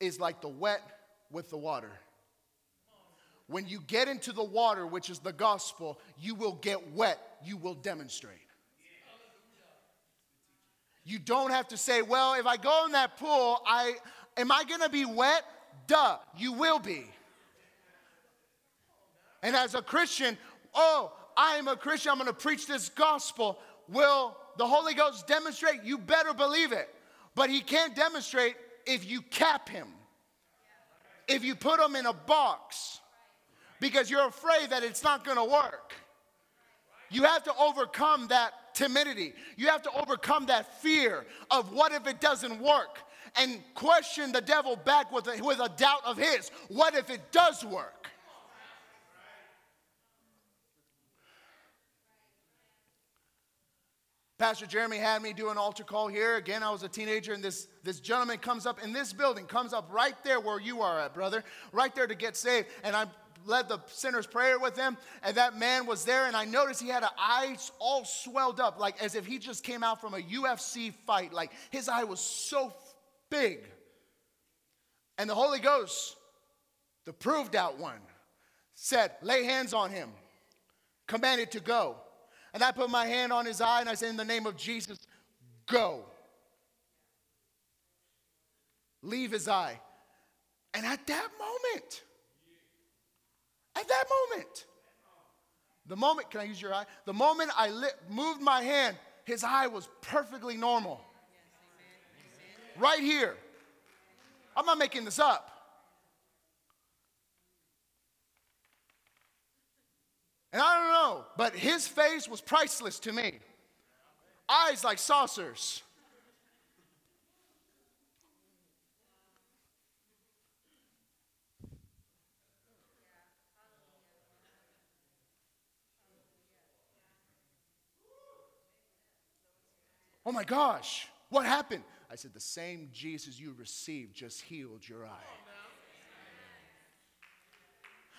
is like the wet with the water. When you get into the water, which is the gospel, you will get wet, you will demonstrate. You don't have to say, well, if I go in that pool, I am I gonna be wet? Duh, you will be. And as a Christian, oh, I am a Christian, I'm gonna preach this gospel. Will the Holy Ghost demonstrate? You better believe it. But He can't demonstrate if you cap Him, if you put Him in a box, because you're afraid that it's not gonna work. You have to overcome that timidity. You have to overcome that fear of what if it doesn't work and question the devil back with a, with a doubt of his. What if it does work? Pastor Jeremy had me do an altar call here. Again, I was a teenager, and this, this gentleman comes up in this building, comes up right there where you are at, brother, right there to get saved. And I led the sinner's prayer with him, and that man was there, and I noticed he had an eyes all swelled up, like as if he just came out from a UFC fight. Like his eye was so big. And the Holy Ghost, the proved out one, said, Lay hands on him, commanded to go. And I put my hand on his eye and I said, In the name of Jesus, go. Leave his eye. And at that moment, at that moment, the moment, can I use your eye? The moment I lit, moved my hand, his eye was perfectly normal. Right here. I'm not making this up. And I don't know, but his face was priceless to me. Eyes like saucers. Oh my gosh, what happened? I said, The same Jesus you received just healed your eye.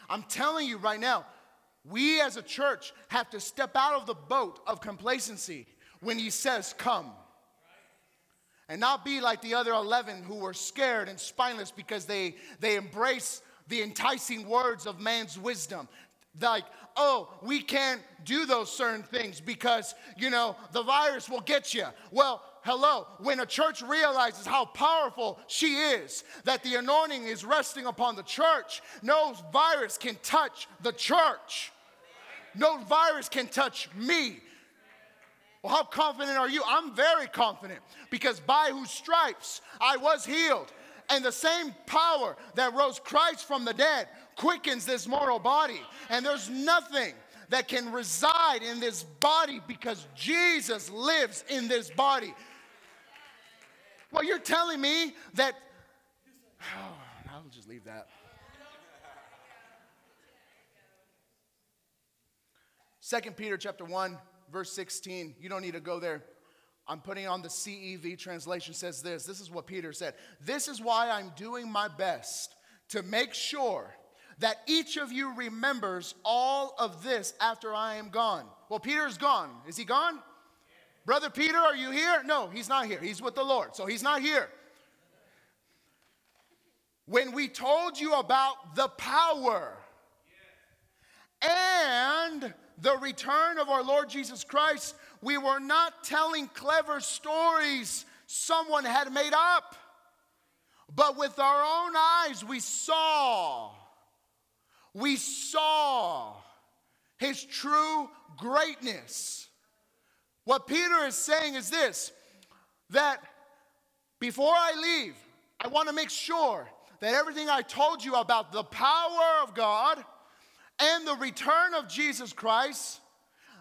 I'm telling you right now, we as a church have to step out of the boat of complacency when he says, Come. And not be like the other 11 who were scared and spineless because they, they embrace the enticing words of man's wisdom. Like, oh, we can't do those certain things because, you know, the virus will get you. Well, hello, when a church realizes how powerful she is, that the anointing is resting upon the church, no virus can touch the church. No virus can touch me. Well, how confident are you? I'm very confident because by whose stripes I was healed. And the same power that rose Christ from the dead quickens this mortal body. And there's nothing that can reside in this body because Jesus lives in this body. Well, you're telling me that, oh, I'll just leave that. Second Peter chapter 1, verse 16. You don't need to go there. I'm putting on the CEV translation says this. This is what Peter said. This is why I'm doing my best to make sure that each of you remembers all of this after I am gone. Well, Peter's gone. Is he gone? Brother Peter, are you here? No, he's not here. He's with the Lord, so he's not here. When we told you about the power and the return of our Lord Jesus Christ, we were not telling clever stories someone had made up, but with our own eyes we saw, we saw his true greatness. What Peter is saying is this that before I leave, I want to make sure that everything I told you about the power of God and the return of Jesus Christ,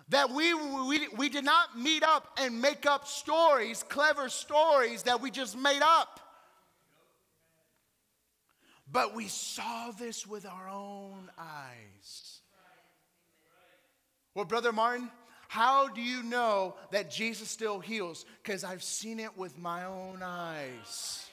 that we, we, we did not meet up and make up stories, clever stories that we just made up. But we saw this with our own eyes. Well, Brother Martin, how do you know that Jesus still heals? Because I've seen it with my own eyes.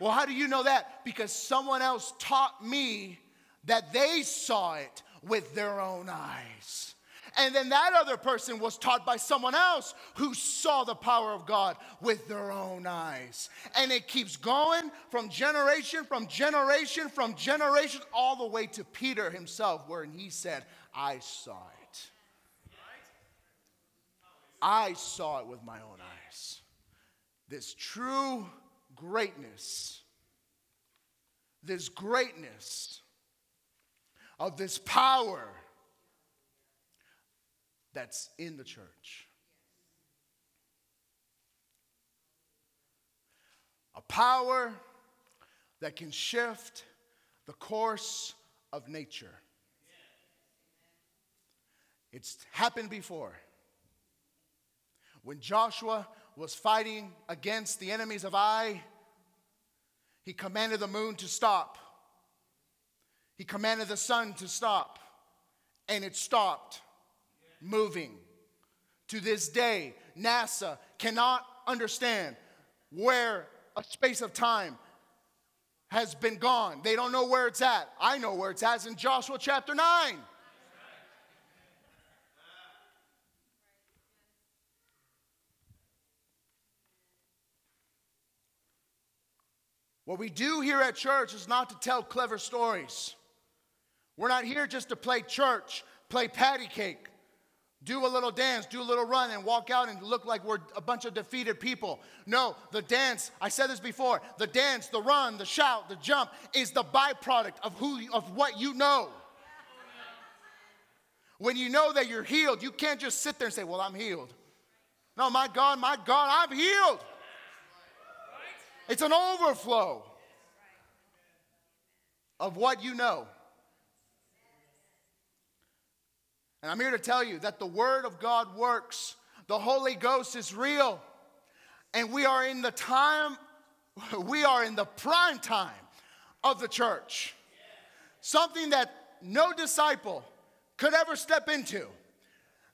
Well, how do you know that? Because someone else taught me that they saw it with their own eyes. And then that other person was taught by someone else who saw the power of God with their own eyes. And it keeps going from generation, from generation, from generation, all the way to Peter himself, where he said, I saw it. I saw it with my own eyes. This true greatness, this greatness of this power that's in the church. A power that can shift the course of nature. It's happened before. When Joshua was fighting against the enemies of Ai, he commanded the moon to stop. He commanded the sun to stop, and it stopped moving. To this day, NASA cannot understand where a space of time has been gone. They don't know where it's at. I know where it's at. In Joshua chapter 9. What we do here at church is not to tell clever stories. We're not here just to play church, play patty cake do a little dance, do a little run, and walk out and look like we're a bunch of defeated people. No, the dance, I said this before, the dance, the run, the shout, the jump is the byproduct of who of what you know. When you know that you're healed, you can't just sit there and say, Well, I'm healed. No, my God, my God, I'm healed. It's an overflow of what you know. And I'm here to tell you that the Word of God works. The Holy Ghost is real. And we are in the time, we are in the prime time of the church. Something that no disciple could ever step into.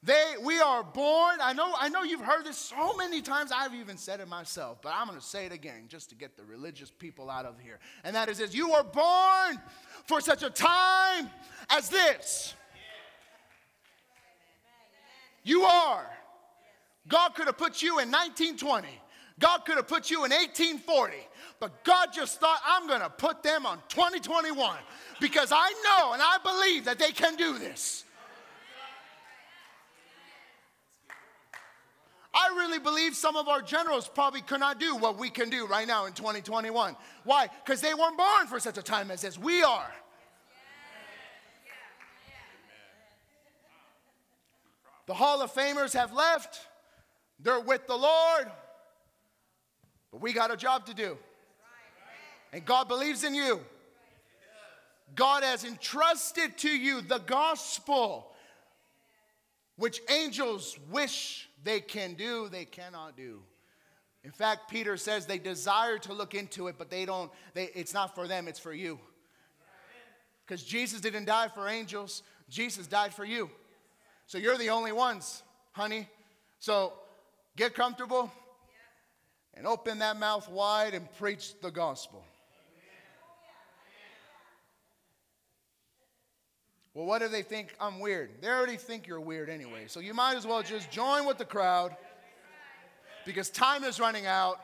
They, we are born. I know, I know you've heard this so many times. I've even said it myself, but I'm going to say it again just to get the religious people out of here. And that is this you were born for such a time as this. You are. God could have put you in 1920. God could have put you in 1840. But God just thought, I'm going to put them on 2021 because I know and I believe that they can do this. I really believe some of our generals probably could not do what we can do right now in 2021. Why? Because they weren't born for such a time as this. We are. The Hall of Famers have left, they're with the Lord. But we got a job to do. And God believes in you. God has entrusted to you the gospel, which angels wish they can do, they cannot do. In fact, Peter says they desire to look into it, but they don't, they, it's not for them, it's for you. Because Jesus didn't die for angels, Jesus died for you. So you're the only ones, honey. So get comfortable and open that mouth wide and preach the gospel. Well, what do they think I'm weird? They already think you're weird anyway. So you might as well just join with the crowd because time is running out,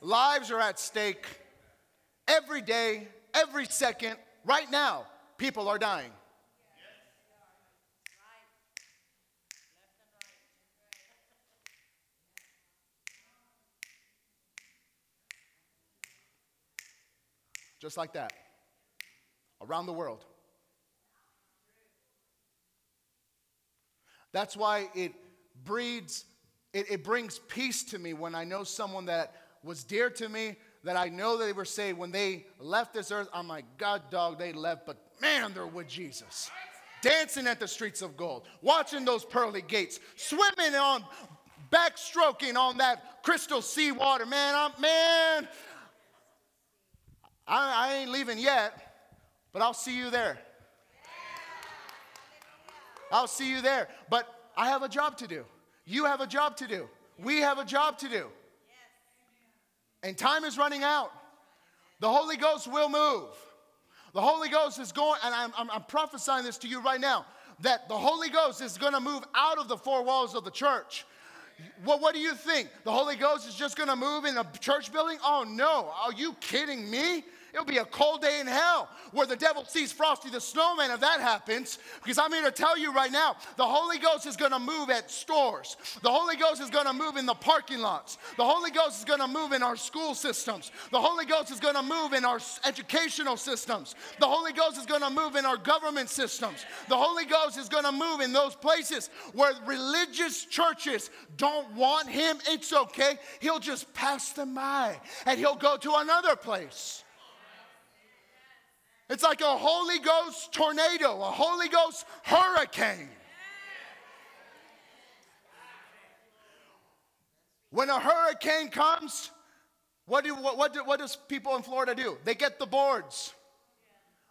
lives are at stake. Every day, every second, right now, people are dying. Just like that. Around the world. That's why it breeds, it, it brings peace to me when I know someone that was dear to me, that I know they were saved. When they left this earth, I'm like, God, dog, they left, but man, they're with Jesus. Dancing at the streets of gold, watching those pearly gates, swimming on, backstroking on that crystal sea water. Man, I'm, man, I, I ain't leaving yet, but I'll see you there. I'll see you there. But I have a job to do. You have a job to do. We have a job to do. And time is running out. The Holy Ghost will move. The Holy Ghost is going, and I'm, I'm, I'm prophesying this to you right now, that the Holy Ghost is going to move out of the four walls of the church. What do you think? The Holy Ghost is just going to move in a church building? Oh, no. Are you kidding me? It'll be a cold day in hell where the devil sees Frosty the Snowman if that happens. Because I'm here to tell you right now the Holy Ghost is going to move at stores, the Holy Ghost is going to move in the parking lots, the Holy Ghost is going to move in our school systems, the Holy Ghost is going to move in our educational systems, the Holy Ghost is going to move in our government systems, the Holy Ghost is going to move in those places where religious churches don't want Him. It's okay. He'll just pass them by and He'll go to another place. It's like a Holy Ghost tornado, a Holy Ghost hurricane. When a hurricane comes, what, do, what, what, do, what does people in Florida do? They get the boards.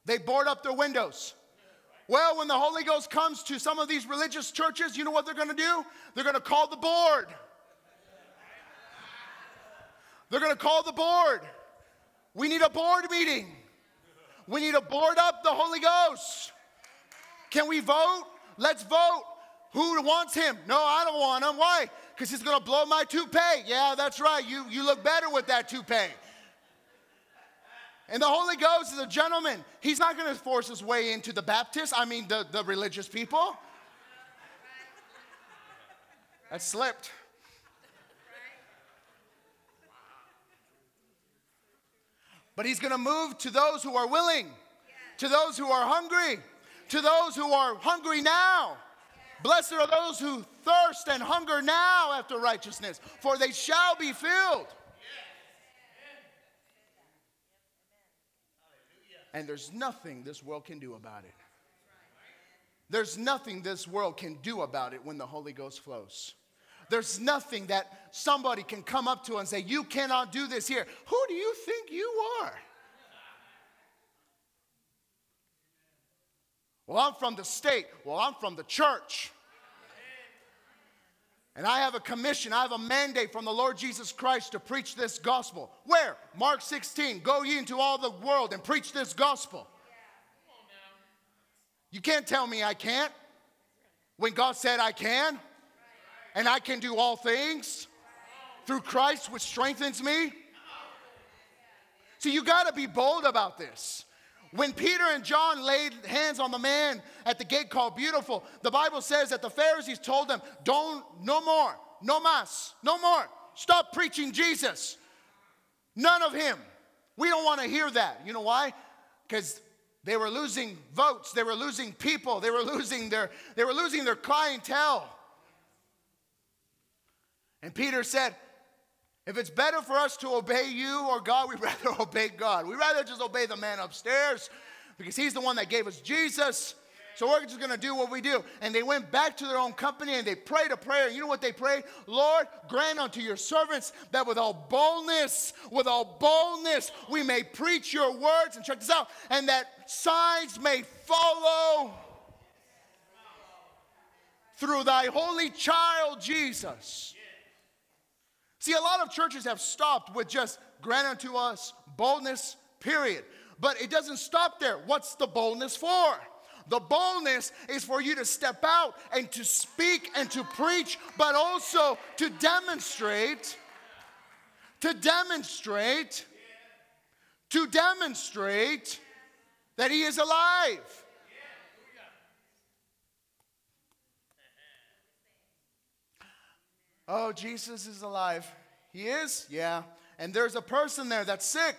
They board up their windows. Well, when the Holy Ghost comes to some of these religious churches, you know what they're going to do? They're going to call the board. They're going to call the board. We need a board meeting. We need to board up the Holy Ghost. Can we vote? Let's vote. Who wants him? No, I don't want him. Why? Because he's going to blow my toupee. Yeah, that's right. You, you look better with that toupee. And the Holy Ghost is a gentleman. He's not going to force his way into the Baptists, I mean, the, the religious people. That slipped. But he's going to move to those who are willing, to those who are hungry, to those who are hungry now. Blessed are those who thirst and hunger now after righteousness, for they shall be filled. And there's nothing this world can do about it. There's nothing this world can do about it when the Holy Ghost flows. There's nothing that somebody can come up to and say, You cannot do this here. Who do you think you are? Well, I'm from the state. Well, I'm from the church. And I have a commission, I have a mandate from the Lord Jesus Christ to preach this gospel. Where? Mark 16. Go ye into all the world and preach this gospel. You can't tell me I can't when God said I can and I can do all things through Christ, which strengthens me. So you got to be bold about this. When Peter and John laid hands on the man at the gate called Beautiful, the Bible says that the Pharisees told them, Don't, no more, no mas, no more. Stop preaching Jesus. None of him. We don't want to hear that. You know why? Because they were losing votes, they were losing people, they were losing their, they were losing their clientele. And Peter said, if it's better for us to obey you or God, we'd rather obey God. We'd rather just obey the man upstairs because he's the one that gave us Jesus. So we're just going to do what we do. And they went back to their own company and they prayed a prayer. You know what they prayed? Lord, grant unto your servants that with all boldness, with all boldness, we may preach your words. And check this out. And that signs may follow through thy holy child, Jesus. See, a lot of churches have stopped with just grant unto us boldness, period. But it doesn't stop there. What's the boldness for? The boldness is for you to step out and to speak and to preach, but also to demonstrate, to demonstrate, to demonstrate that He is alive. Oh, Jesus is alive. He is? Yeah. And there's a person there that's sick.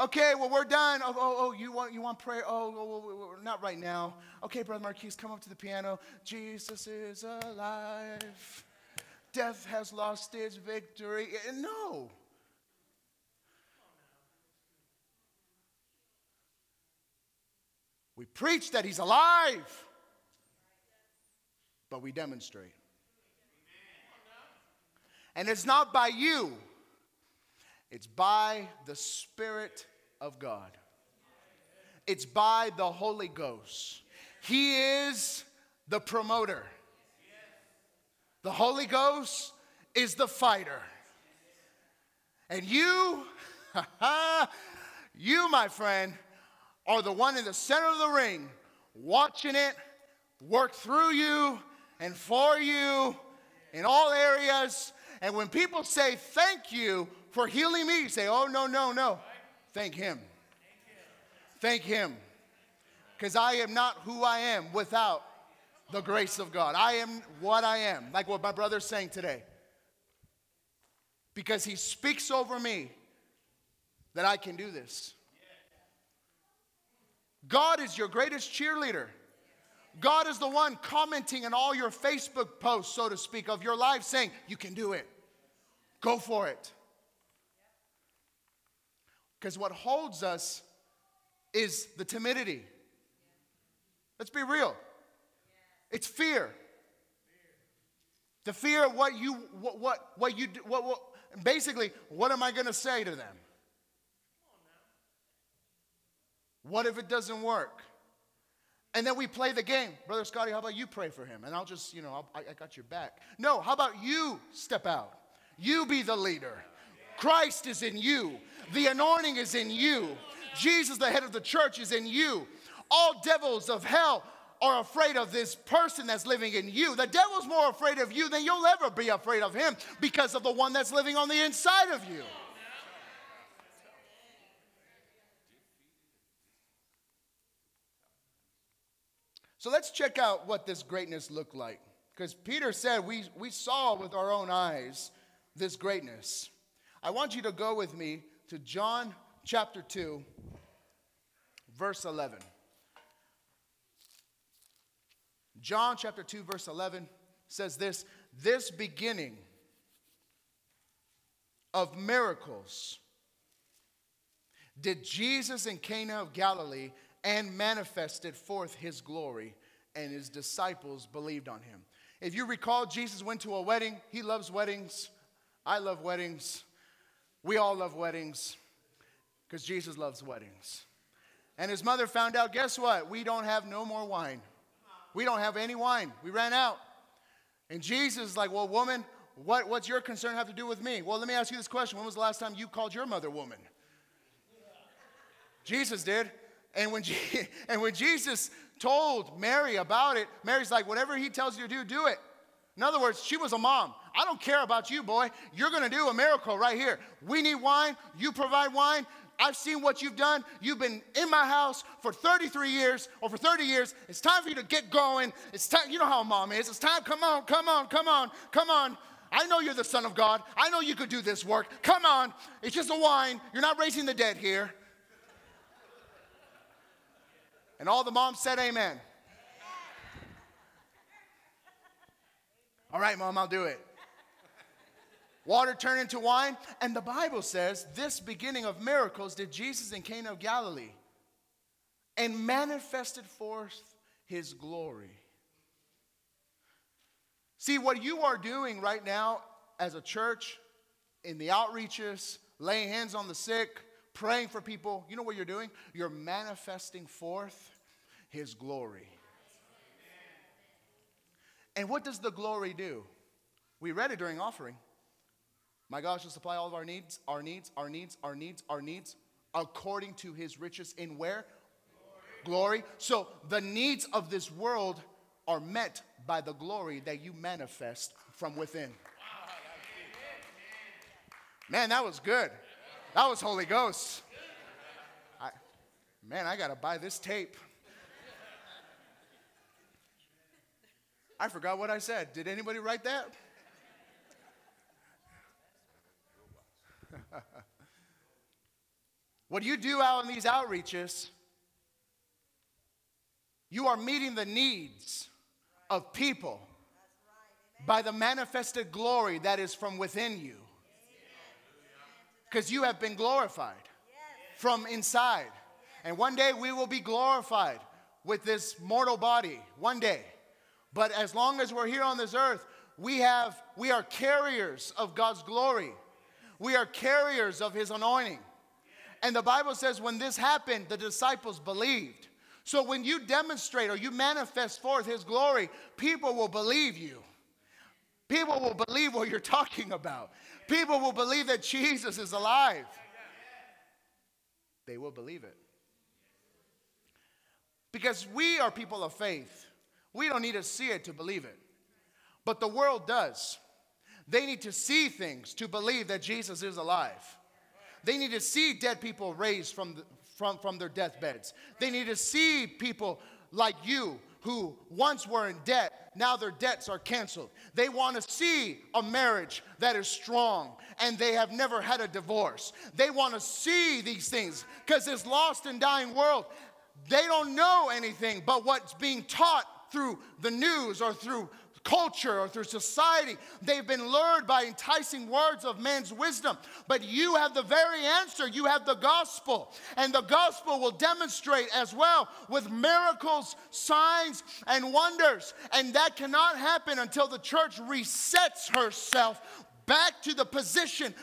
Okay, well, we're done. Oh, oh, oh you want you want prayer? Oh, oh, oh, oh, not right now. Okay, Brother Marquise, come up to the piano. Jesus is alive. Death has lost its victory. Eh, no. We preach that he's alive, but we demonstrate. And it's not by you, it's by the Spirit of God. It's by the Holy Ghost. He is the promoter. The Holy Ghost is the fighter. And you, You, my friend, are the one in the center of the ring, watching it work through you and for you in all areas. And when people say thank you for healing me, say, oh, no, no, no. Thank Him. Thank Him. Because I am not who I am without the grace of God. I am what I am, like what my brother's saying today. Because He speaks over me that I can do this. God is your greatest cheerleader. God is the one commenting on all your Facebook posts, so to speak, of your life, saying, You can do it. Go for it. Because what holds us is the timidity. Let's be real. It's fear. The fear of what you, what, what, what you, what, what, basically, what am I going to say to them? What if it doesn't work? And then we play the game. Brother Scotty, how about you pray for him? And I'll just, you know, I, I got your back. No, how about you step out? You be the leader. Christ is in you, the anointing is in you. Jesus, the head of the church, is in you. All devils of hell are afraid of this person that's living in you. The devil's more afraid of you than you'll ever be afraid of him because of the one that's living on the inside of you. So let's check out what this greatness looked like. Because Peter said we, we saw with our own eyes this greatness. I want you to go with me to John chapter 2, verse 11. John chapter 2, verse 11 says this This beginning of miracles did Jesus in Cana of Galilee and manifested forth his glory, and his disciples believed on him. If you recall, Jesus went to a wedding. He loves weddings. I love weddings. We all love weddings because Jesus loves weddings. And his mother found out guess what? We don't have no more wine. We don't have any wine. We ran out. And Jesus is like, Well, woman, what, what's your concern have to do with me? Well, let me ask you this question. When was the last time you called your mother woman? Jesus did. And when, and when Jesus told Mary about it, Mary's like, Whatever he tells you to do, do it. In other words, she was a mom. I don't care about you, boy. You're going to do a miracle right here. We need wine. You provide wine. I've seen what you've done. You've been in my house for 33 years or for 30 years. It's time for you to get going. It's time, you know how a mom is. It's time, come on, come on, come on, come on. I know you're the Son of God. I know you could do this work. Come on. It's just a wine. You're not raising the dead here. And all the moms said, Amen. All right, mom, I'll do it. Water turned into wine. And the Bible says, this beginning of miracles did Jesus in Cana of Galilee and manifested forth his glory. See, what you are doing right now as a church, in the outreaches, laying hands on the sick, praying for people, you know what you're doing? You're manifesting forth his glory. And what does the glory do? We read it during offering. My God shall supply all of our needs, our needs, our needs, our needs, our needs, according to his riches in where? Glory. glory. So the needs of this world are met by the glory that you manifest from within. Man, that was good. That was Holy Ghost. I, man, I got to buy this tape. I forgot what I said. Did anybody write that? what you do out in these outreaches, you are meeting the needs of people by the manifested glory that is from within you. Because you have been glorified from inside. And one day we will be glorified with this mortal body. One day. But as long as we're here on this earth, we have we are carriers of God's glory. We are carriers of his anointing. And the Bible says when this happened, the disciples believed. So when you demonstrate or you manifest forth his glory, people will believe you. People will believe what you're talking about. People will believe that Jesus is alive. they will believe it. Because we are people of faith. We don't need to see it to believe it. But the world does. They need to see things to believe that Jesus is alive. They need to see dead people raised from, the, from, from their deathbeds. They need to see people like you who once were in debt, now their debts are canceled. They want to see a marriage that is strong and they have never had a divorce. They want to see these things because this lost and dying world, they don't know anything but what's being taught through the news or through culture or through society. They've been lured by enticing words of man's wisdom. But you have the very answer. You have the gospel. And the gospel will demonstrate as well with miracles, signs, and wonders. And that cannot happen until the church resets herself back to the position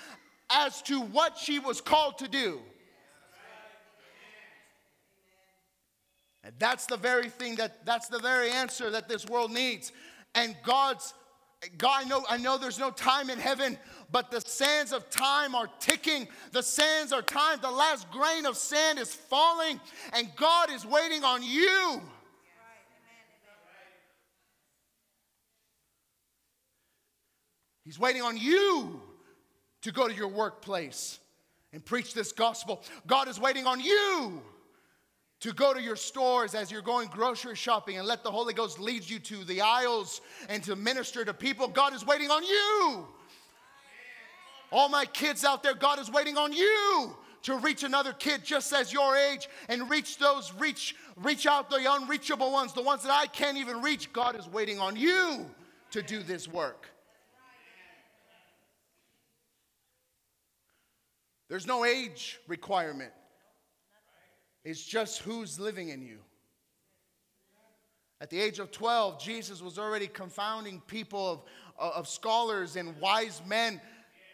as to what she was called to do. And that's the very thing that that's the very answer that this world needs and God's God, I know, I know there's no time in heaven, but the sands of time are ticking. The sands are time. The last grain of sand is falling, and God is waiting on you. He's waiting on you to go to your workplace and preach this gospel. God is waiting on you to go to your stores as you're going grocery shopping and let the Holy Ghost lead you to the aisles and to minister to people. God is waiting on you. All my kids out there, God is waiting on you to reach another kid just as your age and reach those reach reach out the unreachable ones, the ones that I can't even reach. God is waiting on you to do this work. There's no age requirement. It's just who's living in you. At the age of 12, Jesus was already confounding people of, uh, of scholars and wise men,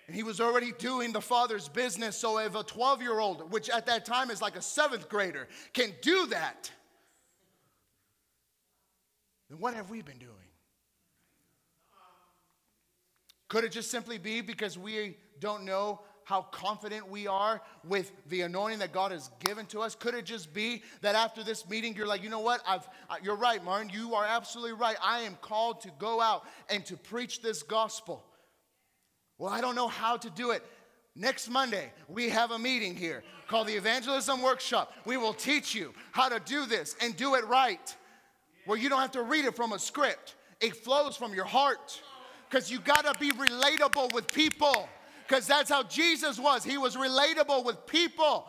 and he was already doing the Father's business. So, if a 12 year old, which at that time is like a seventh grader, can do that, then what have we been doing? Could it just simply be because we don't know how confident we are with the anointing that God has given to us? Could it just be that after this meeting, you're like, you know what? I've, you're right, Martin. You are absolutely right. I am called to go out and to preach this gospel. Well, I don't know how to do it. Next Monday, we have a meeting here called the Evangelism Workshop. We will teach you how to do this and do it right, where you don't have to read it from a script, it flows from your heart because you got to be relatable with people because that's how Jesus was. He was relatable with people.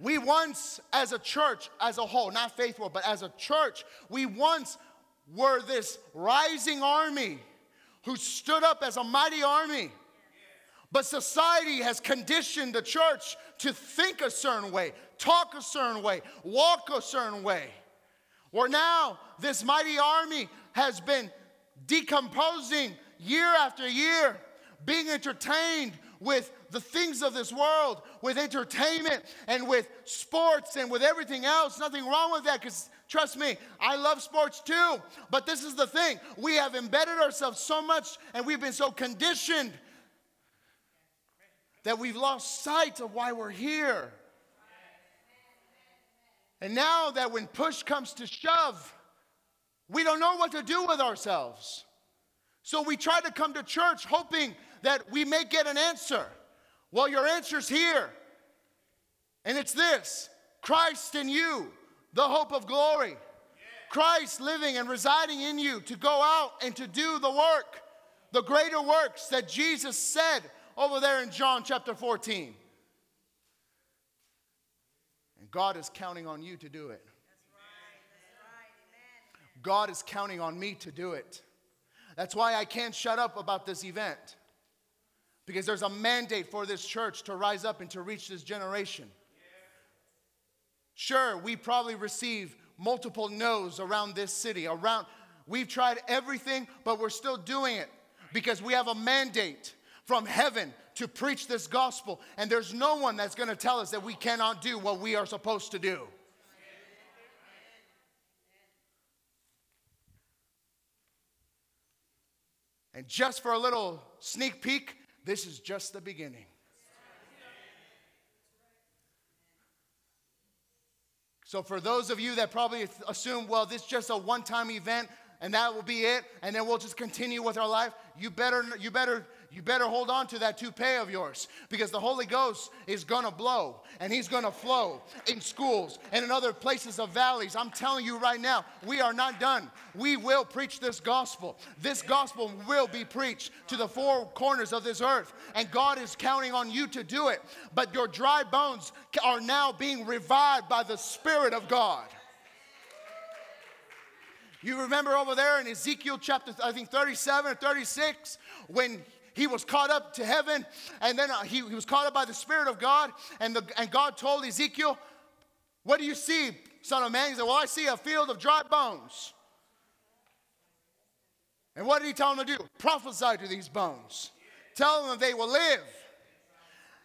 We once, as a church, as a whole, not faithful, but as a church, we once were this rising army who stood up as a mighty army. But society has conditioned the church to think a certain way, talk a certain way, walk a certain way. Where now this mighty army has been decomposing year after year, being entertained with the things of this world, with entertainment and with sports and with everything else. Nothing wrong with that because trust me, I love sports too. But this is the thing we have embedded ourselves so much and we've been so conditioned that we've lost sight of why we're here. And now that when push comes to shove, we don't know what to do with ourselves. So we try to come to church hoping that we may get an answer. Well, your answer's here. And it's this Christ in you, the hope of glory. Christ living and residing in you to go out and to do the work, the greater works that Jesus said over there in John chapter 14. And God is counting on you to do it. God is counting on me to do it. That's why I can't shut up about this event. Because there's a mandate for this church to rise up and to reach this generation. Sure, we probably receive multiple no's around this city, around we've tried everything, but we're still doing it because we have a mandate from heaven to preach this gospel, and there's no one that's going to tell us that we cannot do what we are supposed to do. And just for a little sneak peek, this is just the beginning. So, for those of you that probably assume, well, this is just a one time event and that will be it, and then we'll just continue with our life, you better, you better you better hold on to that toupee of yours because the Holy Ghost is gonna blow and He's gonna flow in schools and in other places of valleys. I'm telling you right now, we are not done. We will preach this gospel. This gospel will be preached to the four corners of this earth, and God is counting on you to do it. But your dry bones are now being revived by the Spirit of God. You remember over there in Ezekiel chapter, I think 37 or 36, when he was caught up to heaven, and then uh, he, he was caught up by the Spirit of God, and, the, and God told Ezekiel, What do you see, son of man? He said, Well, I see a field of dry bones. And what did he tell him to do? Prophesy to these bones. Tell them that they will live.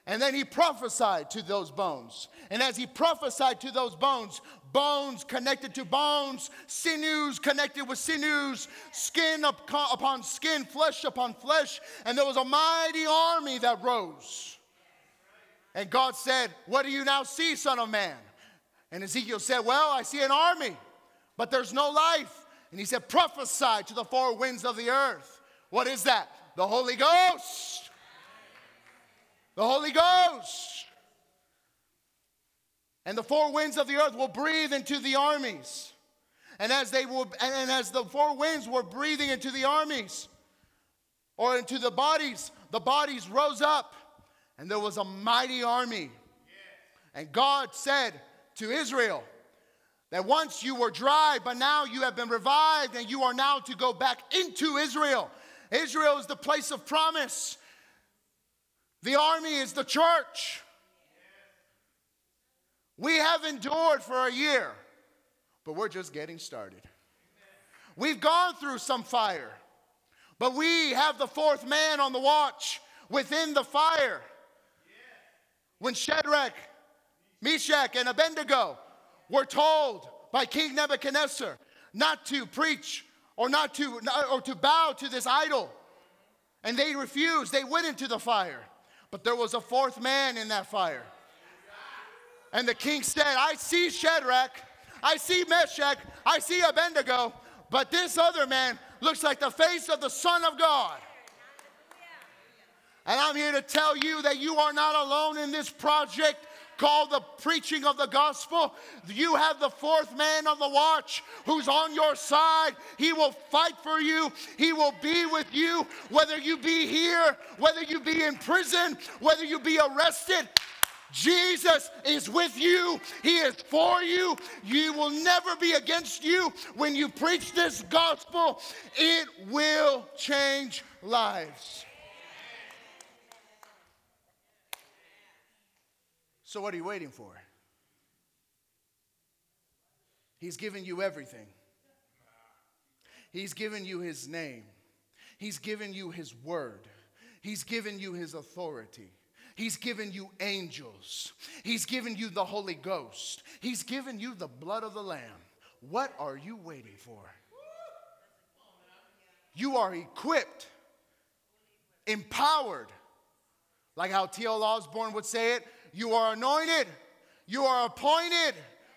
And then he prophesied to those bones. And as he prophesied to those bones, bones connected to bones, sinews connected with sinews, skin upon skin, flesh upon flesh, and there was a mighty army that rose. And God said, What do you now see, Son of Man? And Ezekiel said, Well, I see an army, but there's no life. And he said, Prophesy to the four winds of the earth. What is that? The Holy Ghost. The Holy Ghost. And the four winds of the earth will breathe into the armies. And as they will, and as the four winds were breathing into the armies or into the bodies, the bodies rose up, and there was a mighty army. And God said to Israel that once you were dry, but now you have been revived, and you are now to go back into Israel. Israel is the place of promise. The army is the church. We have endured for a year, but we're just getting started. We've gone through some fire, but we have the fourth man on the watch within the fire. When Shadrach, Meshach, and Abednego were told by King Nebuchadnezzar not to preach or not to or to bow to this idol, and they refused, they went into the fire. But there was a fourth man in that fire. And the king said, I see Shadrach, I see Meshach, I see Abednego, but this other man looks like the face of the Son of God. And I'm here to tell you that you are not alone in this project called the preaching of the gospel. You have the fourth man on the watch who's on your side. He will fight for you, he will be with you, whether you be here, whether you be in prison, whether you be arrested. Jesus is with you. He is for you. You will never be against you. When you preach this gospel, it will change lives. So, what are you waiting for? He's given you everything. He's given you His name. He's given you His word. He's given you His authority. He's given you angels. He's given you the Holy Ghost. He's given you the blood of the Lamb. What are you waiting for? You are equipped, empowered. Like how T.L. Osborn would say it, you are anointed, you are appointed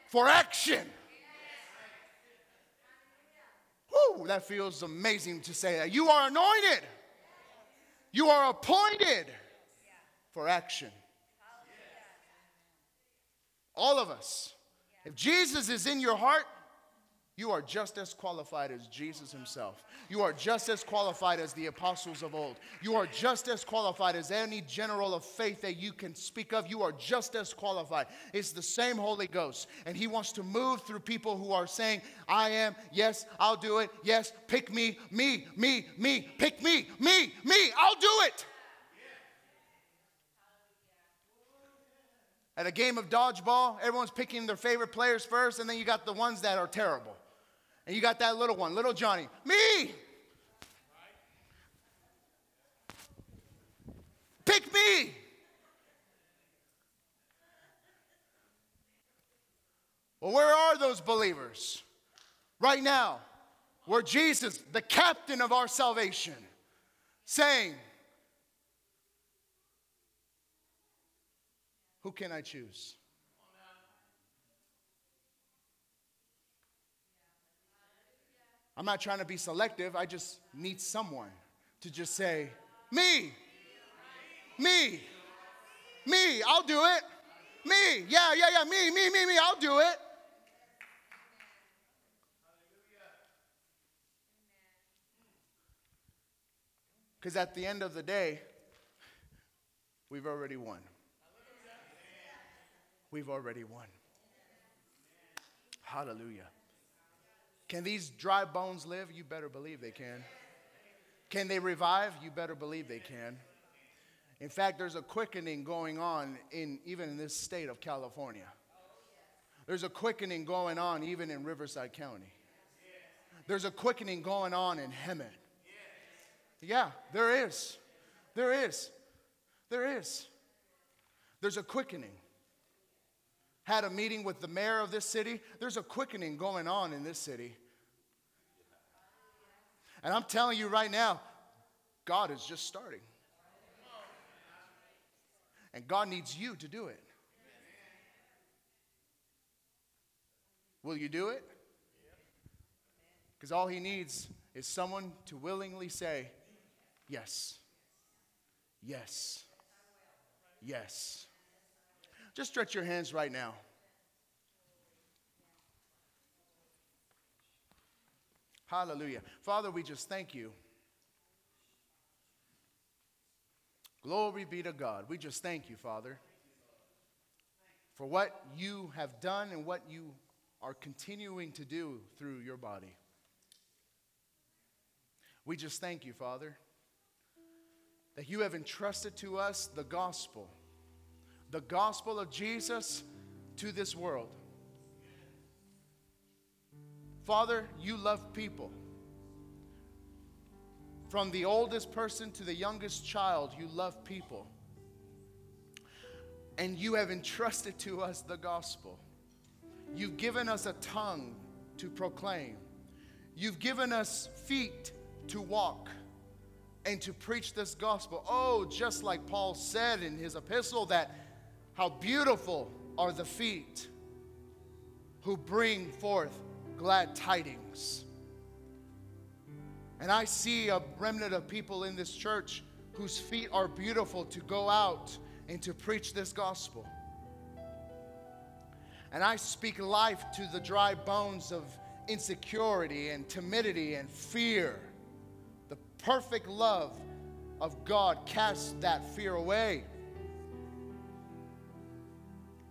for action. Woo, that feels amazing to say that. You are anointed, you are appointed for action. All of us. If Jesus is in your heart, you are just as qualified as Jesus himself. You are just as qualified as the apostles of old. You are just as qualified as any general of faith that you can speak of. You are just as qualified. It's the same Holy Ghost. And he wants to move through people who are saying, I am, yes, I'll do it, yes, pick me, me, me, me, pick me, me, me, I'll do it. At a game of dodgeball, everyone's picking their favorite players first, and then you got the ones that are terrible. And you got that little one, little Johnny. Me! Pick me! Well, where are those believers? Right now, where Jesus, the captain of our salvation, saying, Who can I choose? I'm not trying to be selective. I just need someone to just say, Me, me, me, I'll do it. Me, yeah, yeah, yeah, me, me, me, me, I'll do it. Because at the end of the day, we've already won. We've already won. Hallelujah. Can these dry bones live? You better believe they can. Can they revive? You better believe they can. In fact, there's a quickening going on in even in this state of California. There's a quickening going on even in Riverside County. There's a quickening going on in Hemet. Yeah, there is. There is. There is. There's a quickening. Had a meeting with the mayor of this city. There's a quickening going on in this city. And I'm telling you right now, God is just starting. And God needs you to do it. Will you do it? Because all He needs is someone to willingly say, Yes, yes, yes. Just stretch your hands right now. Hallelujah. Father, we just thank you. Glory be to God. We just thank you, Father, for what you have done and what you are continuing to do through your body. We just thank you, Father, that you have entrusted to us the gospel, the gospel of Jesus to this world. Father, you love people. From the oldest person to the youngest child, you love people. And you have entrusted to us the gospel. You've given us a tongue to proclaim. You've given us feet to walk and to preach this gospel. Oh, just like Paul said in his epistle, that how beautiful are the feet who bring forth glad tidings. And I see a remnant of people in this church whose feet are beautiful to go out and to preach this gospel. And I speak life to the dry bones of insecurity and timidity and fear. The perfect love of God casts that fear away.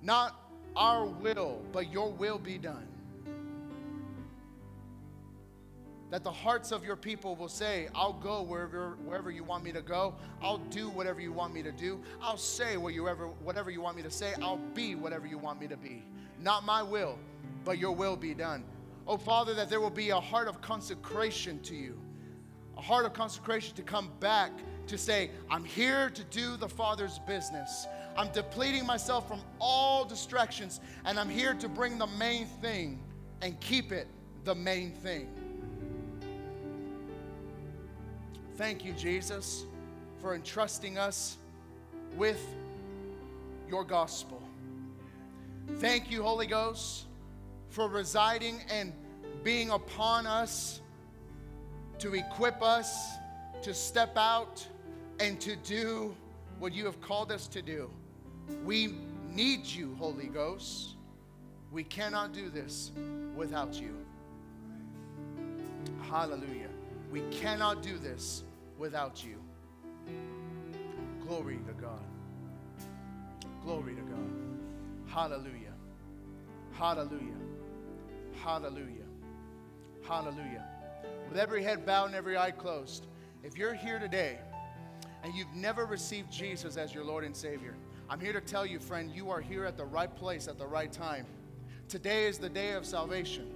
Not our will, but your will be done. that the hearts of your people will say, I'll go wherever, wherever you want me to go. I'll do whatever you want me to do. I'll say whatever, whatever you want me to say. I'll be whatever you want me to be. Not my will, but your will be done. Oh, Father, that there will be a heart of consecration to you, a heart of consecration to come back to say, I'm here to do the Father's business. I'm depleting myself from all distractions, and I'm here to bring the main thing and keep it the main thing. Thank you, Jesus, for entrusting us with your gospel. Thank you, Holy Ghost, for residing and being upon us to equip us to step out and to do what you have called us to do. We need you, Holy Ghost. We cannot do this without you. Hallelujah. We cannot do this without you. Glory to God. Glory to God. Hallelujah. Hallelujah. Hallelujah. Hallelujah. With every head bowed and every eye closed, if you're here today and you've never received Jesus as your Lord and Savior, I'm here to tell you, friend, you are here at the right place at the right time. Today is the day of salvation.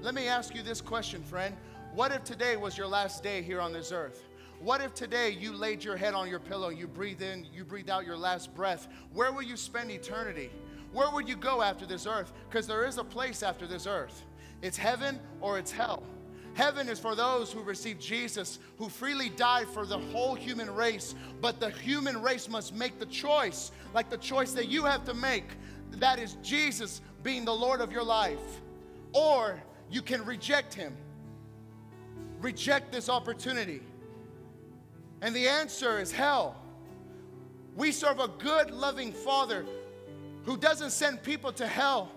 Let me ask you this question, friend. What if today was your last day here on this earth? What if today you laid your head on your pillow, you breathe in, you breathe out your last breath? Where will you spend eternity? Where would you go after this earth? Because there is a place after this earth. It's heaven or it's hell. Heaven is for those who receive Jesus, who freely died for the whole human race. But the human race must make the choice, like the choice that you have to make. That is Jesus being the Lord of your life. Or you can reject Him, reject this opportunity. And the answer is hell. We serve a good, loving Father who doesn't send people to hell,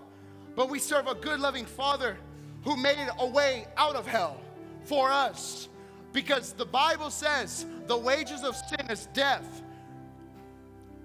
but we serve a good, loving Father who made a way out of hell for us. Because the Bible says the wages of sin is death,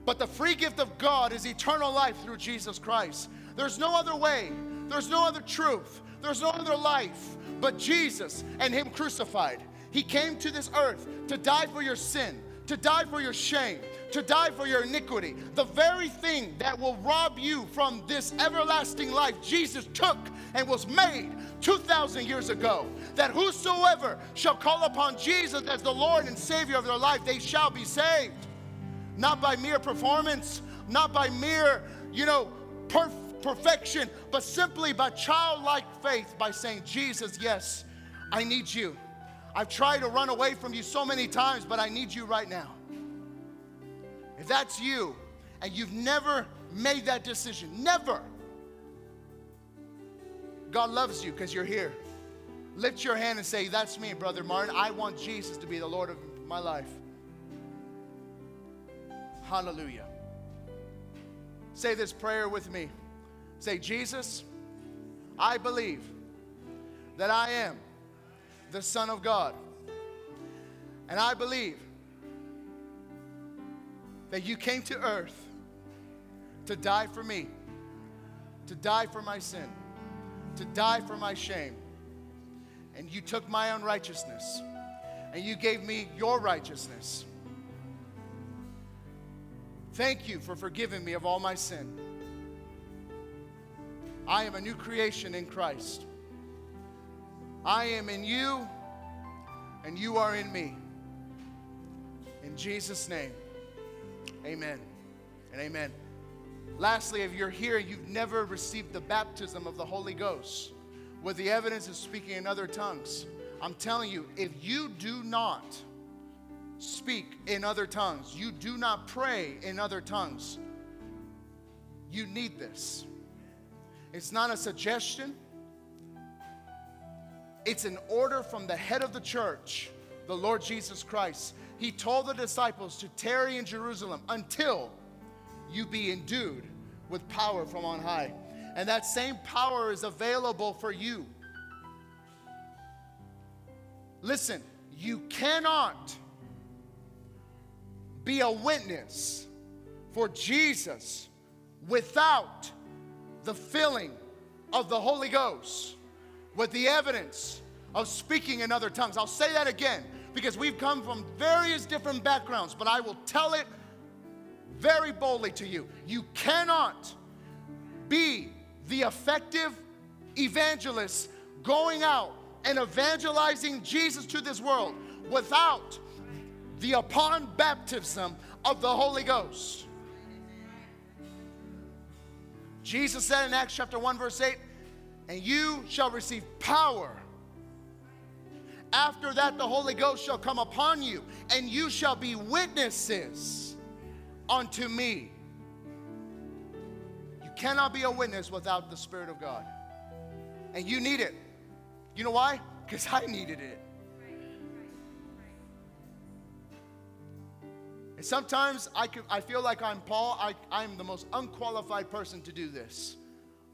but the free gift of God is eternal life through Jesus Christ. There's no other way, there's no other truth, there's no other life but Jesus and Him crucified. He came to this earth to die for your sin, to die for your shame, to die for your iniquity. The very thing that will rob you from this everlasting life, Jesus took and was made 2,000 years ago. That whosoever shall call upon Jesus as the Lord and Savior of their life, they shall be saved. Not by mere performance, not by mere, you know, perf- perfection, but simply by childlike faith, by saying, Jesus, yes, I need you. I've tried to run away from you so many times, but I need you right now. If that's you and you've never made that decision, never, God loves you because you're here. Lift your hand and say, That's me, Brother Martin. I want Jesus to be the Lord of my life. Hallelujah. Say this prayer with me. Say, Jesus, I believe that I am the Son of God. And I believe that you came to earth to die for me, to die for my sin, to die for my shame. And you took my unrighteousness and you gave me your righteousness. Thank you for forgiving me of all my sin. I am a new creation in Christ. I am in you, and you are in me. In Jesus' name, amen and amen. Lastly, if you're here, you've never received the baptism of the Holy Ghost with the evidence of speaking in other tongues. I'm telling you, if you do not speak in other tongues, you do not pray in other tongues, you need this. It's not a suggestion, it's an order from the head of the church, the Lord Jesus Christ. He told the disciples to tarry in Jerusalem until you be endued with power from on high. And that same power is available for you. Listen, you cannot be a witness for Jesus without the filling of the Holy Ghost with the evidence of speaking in other tongues. I'll say that again because we've come from various different backgrounds, but I will tell it very boldly to you. You cannot be the effective evangelist going out and evangelizing Jesus to this world without the upon baptism of the Holy Ghost. Jesus said in Acts chapter 1, verse 8, and you shall receive power. After that, the Holy Ghost shall come upon you, and you shall be witnesses unto me. You cannot be a witness without the Spirit of God. And you need it. You know why? Because I needed it. And sometimes I, could, I feel like I'm Paul. I, I'm the most unqualified person to do this.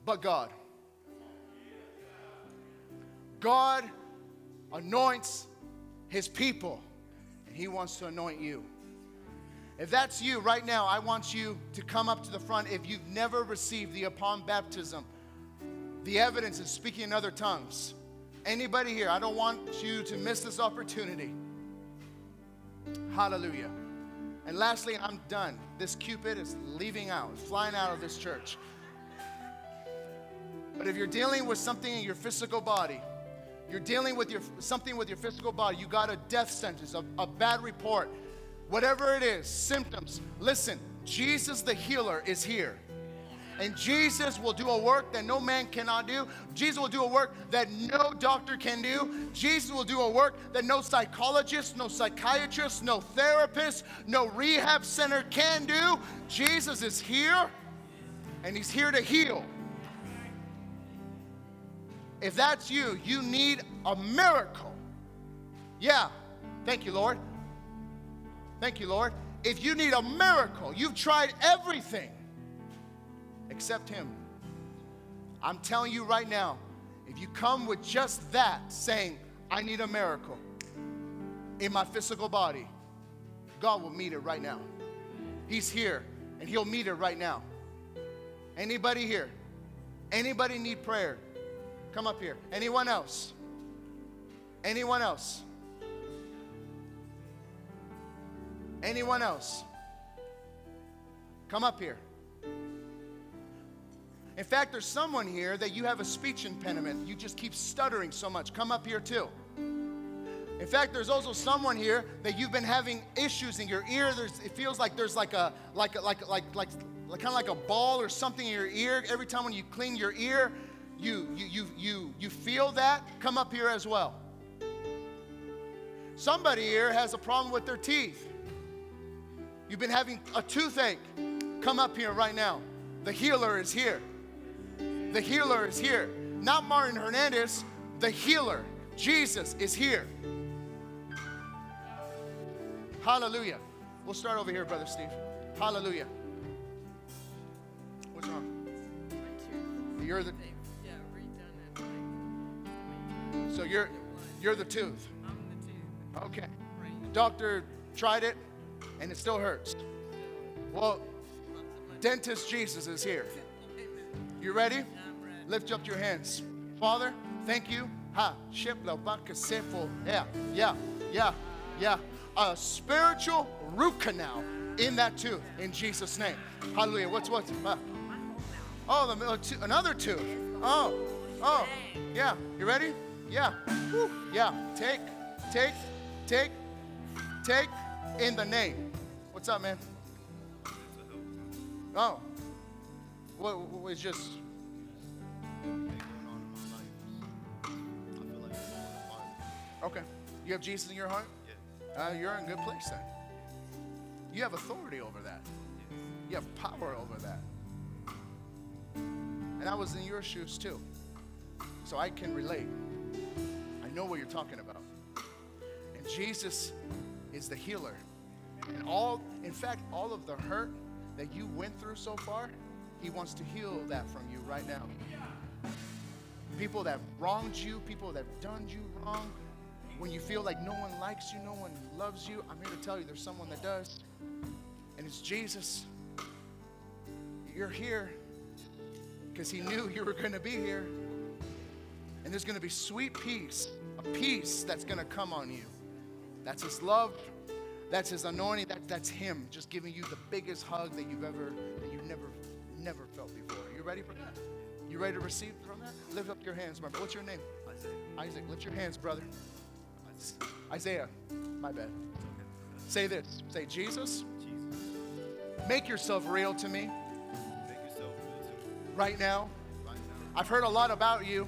But God. God anoints his people, and he wants to anoint you. If that's you right now, I want you to come up to the front if you've never received the upon baptism, the evidence of speaking in other tongues. Anybody here, I don't want you to miss this opportunity. Hallelujah. And lastly, I'm done. This Cupid is leaving out, flying out of this church. But if you're dealing with something in your physical body, you're dealing with your, something with your physical body, you got a death sentence, a, a bad report, whatever it is, symptoms, listen, Jesus the healer is here. And Jesus will do a work that no man cannot do. Jesus will do a work that no doctor can do. Jesus will do a work that no psychologist, no psychiatrist, no therapist, no rehab center can do. Jesus is here and he's here to heal. If that's you, you need a miracle. Yeah. Thank you, Lord. Thank you, Lord. If you need a miracle, you've tried everything except Him. I'm telling you right now, if you come with just that, saying, I need a miracle in my physical body, God will meet it right now. He's here and He'll meet it right now. Anybody here? Anybody need prayer? Come up here. Anyone else? Anyone else? Anyone else? Come up here. In fact, there's someone here that you have a speech impediment. You just keep stuttering so much. Come up here too. In fact, there's also someone here that you've been having issues in your ear. There's, it feels like there's like a like a, like like like, like kind of like a ball or something in your ear. Every time when you clean your ear, you you you you you feel that. Come up here as well. Somebody here has a problem with their teeth. You've been having a toothache. Come up here right now. The healer is here. The healer is here. Not Martin Hernandez, the healer. Jesus is here. Hallelujah. We'll start over here, Brother Steve. Hallelujah. What's wrong? You're the so you're you're the tooth. I'm the. Okay. Right. Doctor tried it and it still hurts. Well, dentist Jesus is here. You ready? Lift up your hands. Father, thank you. Ha, ship la baka sefo. Yeah, yeah, yeah, yeah. A spiritual root canal in that tooth in Jesus' name. Hallelujah. What's what's uh, Oh, the another tooth. Oh, oh, yeah. You ready? Yeah. Woo. Yeah. Take, take, take, take in the name. What's up, man? Oh. What, what it's just Okay. You have Jesus in your heart? Uh, you're in a good place then. You have authority over that. You have power over that. And I was in your shoes too. So I can relate. Know what you're talking about. And Jesus is the healer. And all, in fact, all of the hurt that you went through so far, He wants to heal that from you right now. People that wronged you, people that done you wrong, when you feel like no one likes you, no one loves you, I'm here to tell you there's someone that does. And it's Jesus. You're here because He knew you were going to be here. And there's going to be sweet peace, a peace that's going to come on you. That's His love. That's His anointing. That, that's Him just giving you the biggest hug that you've ever, that you've never, never felt before. You ready for that? You ready to receive from that? Lift up your hands, my brother. What's your name? Isaac. Isaac, Lift your hands, brother. Isaiah. My bad. Say this. Say, Jesus, make yourself real to me right now. I've heard a lot about you,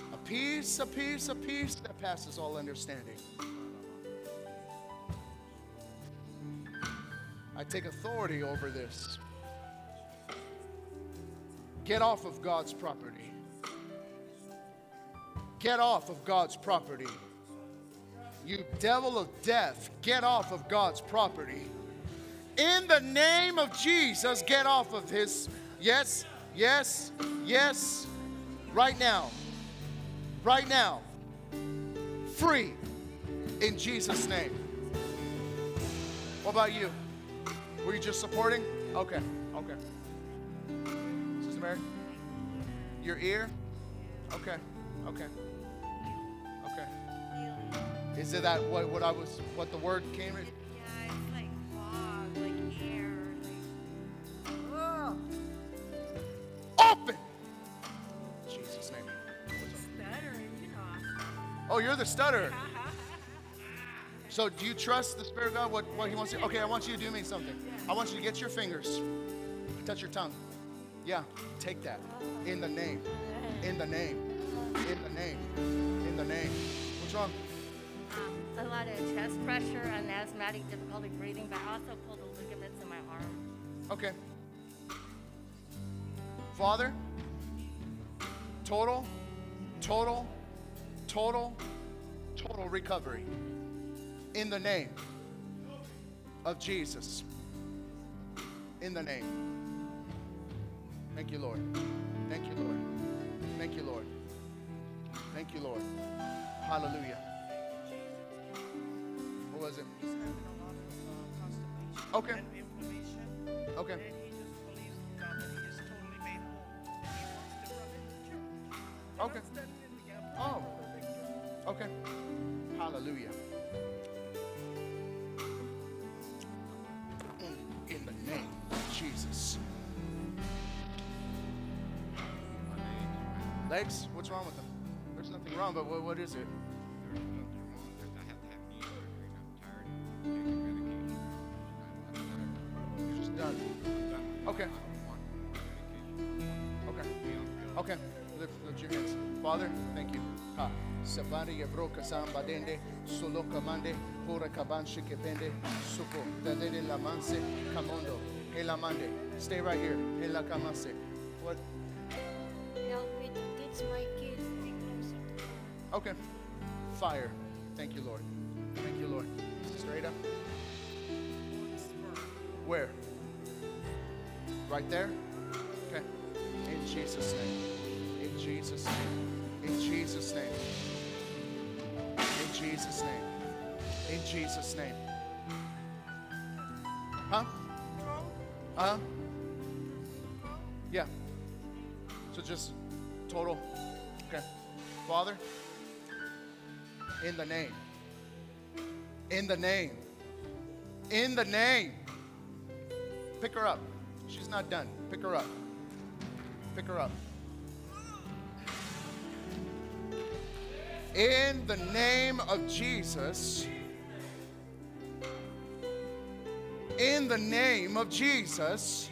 Peace, a peace, a peace that passes all understanding. I take authority over this. Get off of God's property. Get off of God's property. You devil of death, get off of God's property. In the name of Jesus, get off of his. Yes, yes, yes. Right now. Right now. Free. In Jesus' name. What about you? Were you just supporting? Okay, okay. Rosemary? Your ear? Okay. Okay. Okay. Is it that what, what I was what the word came in? Oh, you're the stutterer. So do you trust the Spirit of God? What, what He wants to Okay, I want you to do me something. I want you to get your fingers, touch your tongue. Yeah, take that. In the name. In the name. In the name. In the name. What's wrong? Um, a lot of chest pressure and asthmatic difficulty breathing, but I also pulled the ligaments in my arm. Okay. Father, total, total, total, total recovery in the name of Jesus. In the name. Thank you, Lord. Thank you, Lord. Thank you, Lord. Thank you, Lord. Hallelujah. What was it? Okay. Okay. Okay. Oh. Okay. Hallelujah. In the name of Jesus. Legs? What's wrong with them? There's nothing wrong, but what, what is it? Okay. Okay. Okay. Lift, lift your hands. Father, thank you. Ah. Sabari yabroka samba dende, solo kamande, pura kabanshi kepende, supo, dadede la manse, kamondo, elamande. Stay right here. Ela kamase. What? Help me to teach my kids to be closer to God. Okay. Fire. Thank you, Lord. Thank you, Lord. Straight up. Where? Right there? Okay. In Jesus' name. In Jesus' name. In Jesus' name. In Jesus' name. In Jesus' name. Huh? Huh? Yeah. So just total. Okay. Father, in the name. In the name. In the name. Pick her up. She's not done. Pick her up. Pick her up. In the name of Jesus. In the name of Jesus.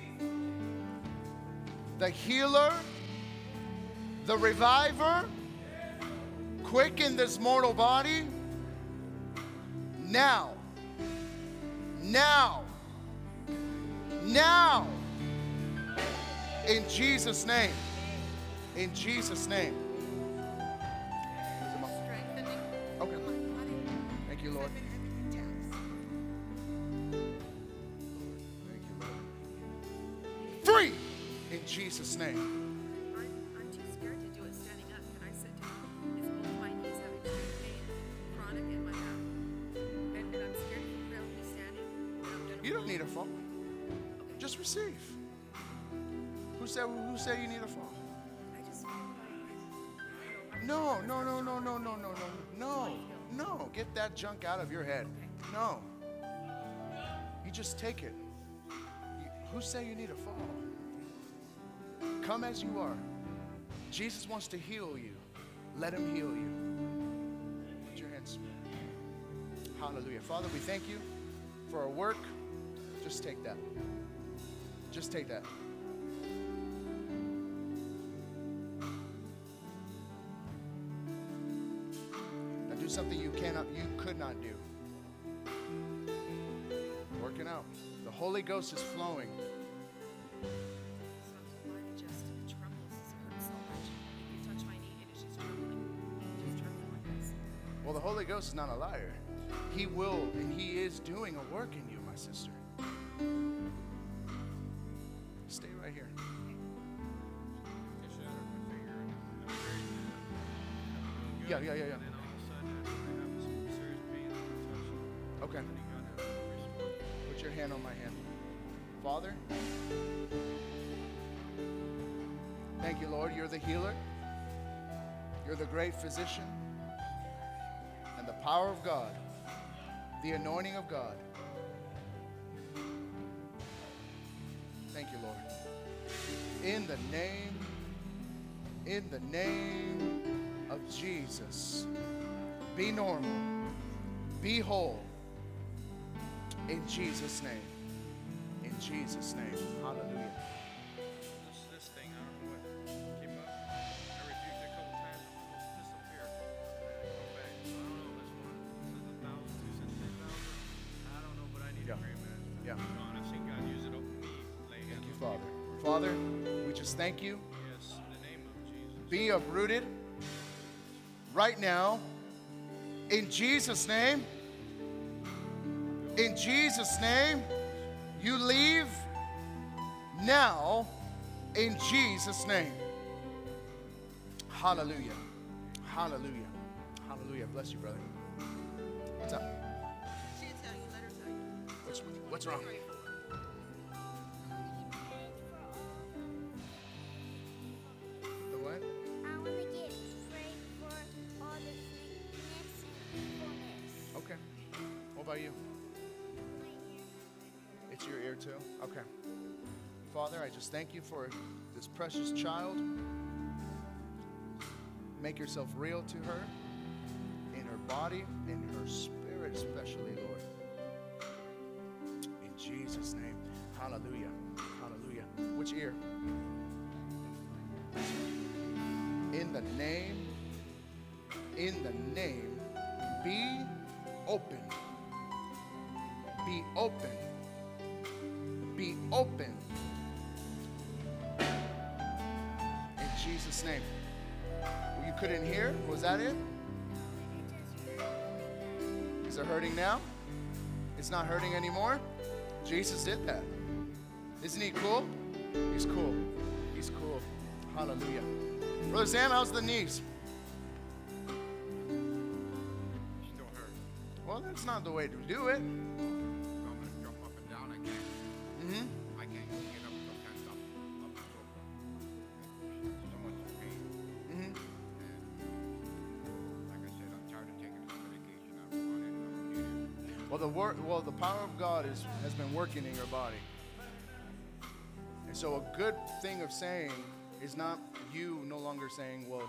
The healer, the reviver, quicken this mortal body now. Now. Now. In Jesus' name. In Jesus' name. I'm gonna You don't need a fall. Just receive. Who said who said you need a fall? I just feel like No, no, no, no, no, no, no, no, no, no. Get that junk out of your head. No. You just take it. You- Who say you need a fall? Come as you are. Jesus wants to heal you. Let him heal you. Put your hands. Hallelujah. Father, we thank you for our work. Just take that. Just take that. Now do something you cannot, you could not do. Working out. The Holy Ghost is flowing. else is not a liar. He will and He is doing a work in you, my sister. Stay right here. Yeah, yeah, yeah, yeah. Okay. Put your hand on my hand. Father, thank you, Lord. You're the healer, you're the great physician. Power of God, the anointing of God. Thank you, Lord. In the name, in the name of Jesus, be normal, be whole. In Jesus' name. In Jesus' name. Hallelujah. Thank you. Yes, in the name of Jesus. Be uprooted right now. In Jesus' name. In Jesus' name. You leave now. In Jesus' name. Hallelujah. Hallelujah. Hallelujah. Bless you, brother. What's up? She'll tell you, let her tell you. What's, what's wrong? Just thank you for this precious child. Make yourself real to her, in her body, in her spirit, especially, Lord. In Jesus' name. Hallelujah. Hallelujah. Which ear? In the name, in the name, be open. Be open. Be open. Jesus' name. Well, you couldn't hear? Was that it? Is it hurting now? It's not hurting anymore? Jesus did that. Isn't he cool? He's cool. He's cool. Hallelujah. Brother Sam, how's the knees? Well, that's not the way to do it. God is, has been working in your body. And so, a good thing of saying is not you no longer saying, well,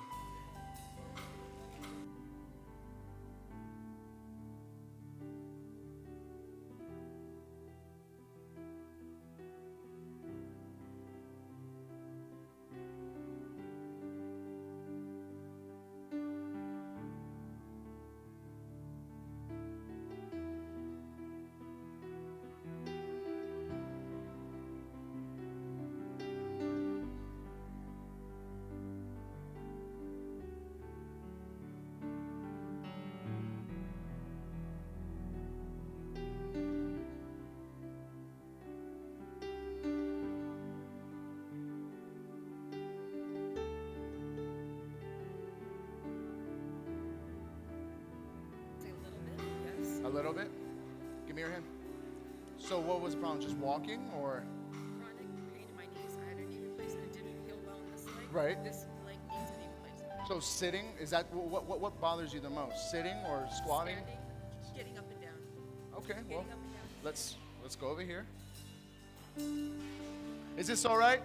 little bit? Give me your hand. So, what was the problem? Just walking or? Chronic pain in my knees. I had a knee replacement. It didn't heal well in this leg. Right. This leg needs a knee replacement. So, sitting, is that what, what, what bothers you the most? Sitting or squatting? Standing, getting up and down. Okay, Getting well, up and down. let's let's go over here. Is this all right?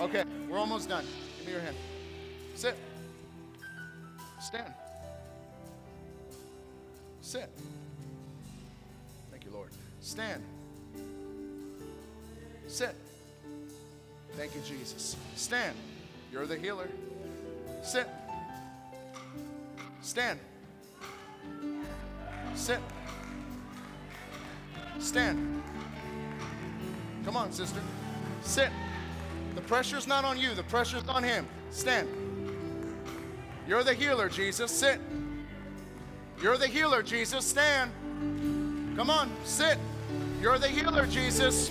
Okay, we're almost done. Give me your hand. Sit. Stand. Sit. Stand. Sit. Thank you, Jesus. Stand. You're the healer. Sit. Stand. Sit. Stand. Come on, sister. Sit. The pressure's not on you, the pressure's on him. Stand. You're the healer, Jesus. Sit. You're the healer, Jesus. Stand. Come on, sit. You're the healer, Jesus.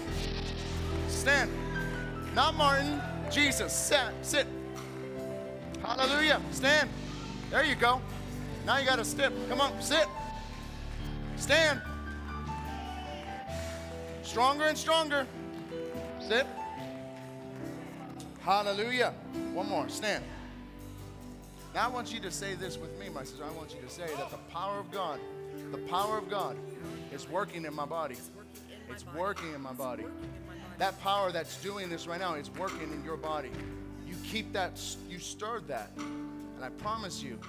Stand. Not Martin, Jesus. Sit. Sit. Hallelujah. Stand. There you go. Now you got to step. Come on, sit. Stand. Stronger and stronger. Sit. Hallelujah. One more. Stand. Now I want you to say this with me, my sister. I want you to say that the power of God, the power of God is working in my body. It's working in my body. That power that's doing this right now, it's working in your body. You keep that, you stirred that. And I promise you,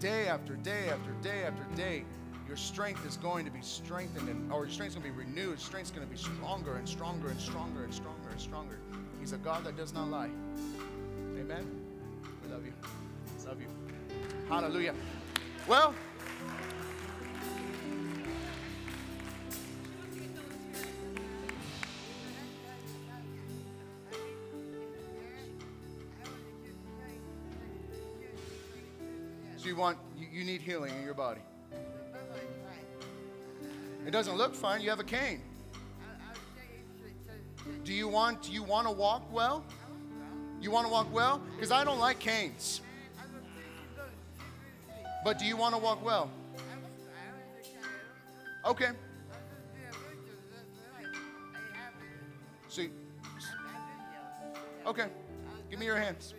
day after day after day after day, your strength is going to be strengthened, and, or your strength is going to be renewed. Strength is going to be stronger and stronger and stronger and stronger and stronger. He's a God that does not lie. Amen. We love you. Love you. Hallelujah. Well, you want you, you need healing in your body. It doesn't look fine. You have a cane. Do you want do you want to walk well? You want to walk well? Because I don't like canes. But do you want to walk well? Okay. So, okay. Give me your hands.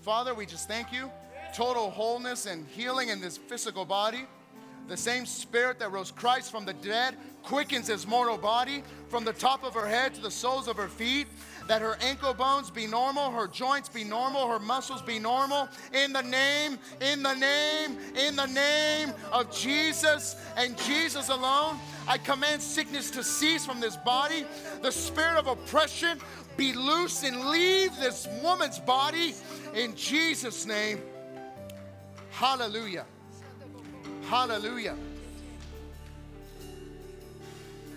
Father, we just thank you. Total wholeness and healing in this physical body. The same spirit that rose Christ from the dead quickens his mortal body from the top of her head to the soles of her feet. That her ankle bones be normal, her joints be normal, her muscles be normal. In the name, in the name, in the name of Jesus and Jesus alone, I command sickness to cease from this body. The spirit of oppression be loose and leave this woman's body in Jesus' name. Hallelujah. Hallelujah.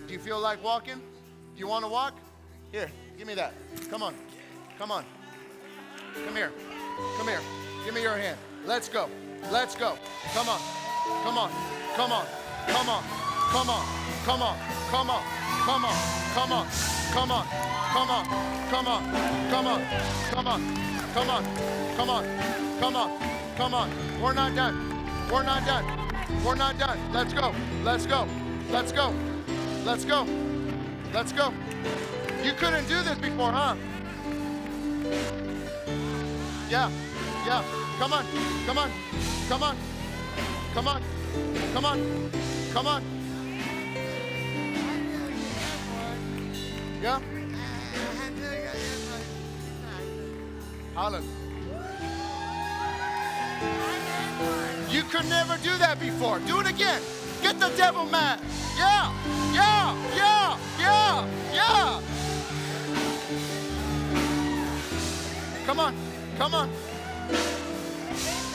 Do you feel like walking? Do you want to walk? Here, give me that. Come on. Come on. Come here. Come here. Give me your hand. Let's go. Let's go. Come on. Come on. Come on. Come on. Come on. Come on. Come on. Come on. Come on. Come on. Come on. Come on. Come on. Come on. Come on. Come on. Come on. Come on. We're not done. We're not done. We're not done. Let's go. Let's go. Let's go. Let's go. Let's go. You couldn't do this before, huh? Yeah. Yeah. Come on. Come on. Come on. Come on. Come on. Come on. Yeah. Hallelujah. You could never do that before. Do it again. Get the devil mad. Yeah, yeah, yeah, yeah, yeah. Come on, come on.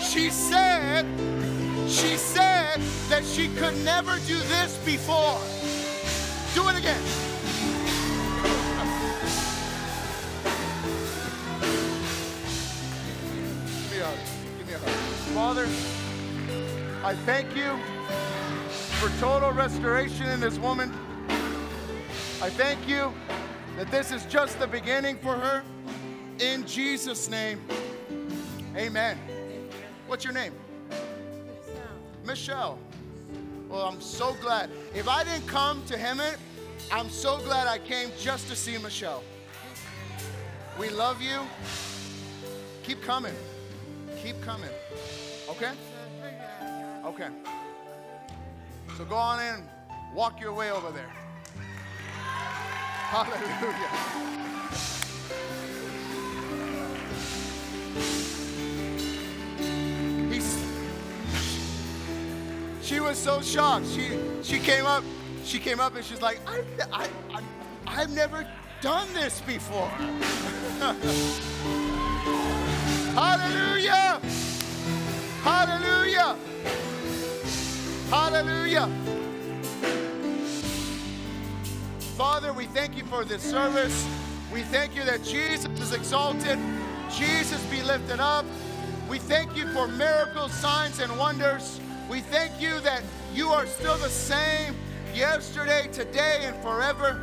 She said, she said that she could never do this before. Do it again. Father, I thank you for total restoration in this woman. I thank you that this is just the beginning for her. In Jesus' name, amen. What's your name? Michelle. Well, I'm so glad. If I didn't come to Hemet, I'm so glad I came just to see Michelle. We love you. Keep coming. Keep coming. Okay? Okay. So go on in, walk your way over there. Hallelujah. He's, she was so shocked. She she came up, she came up and she's like, I've, I, I, I've never done this before. Hallelujah. Hallelujah. Hallelujah. Father, we thank you for this service. We thank you that Jesus is exalted, Jesus be lifted up. We thank you for miracles, signs, and wonders. We thank you that you are still the same yesterday, today, and forever.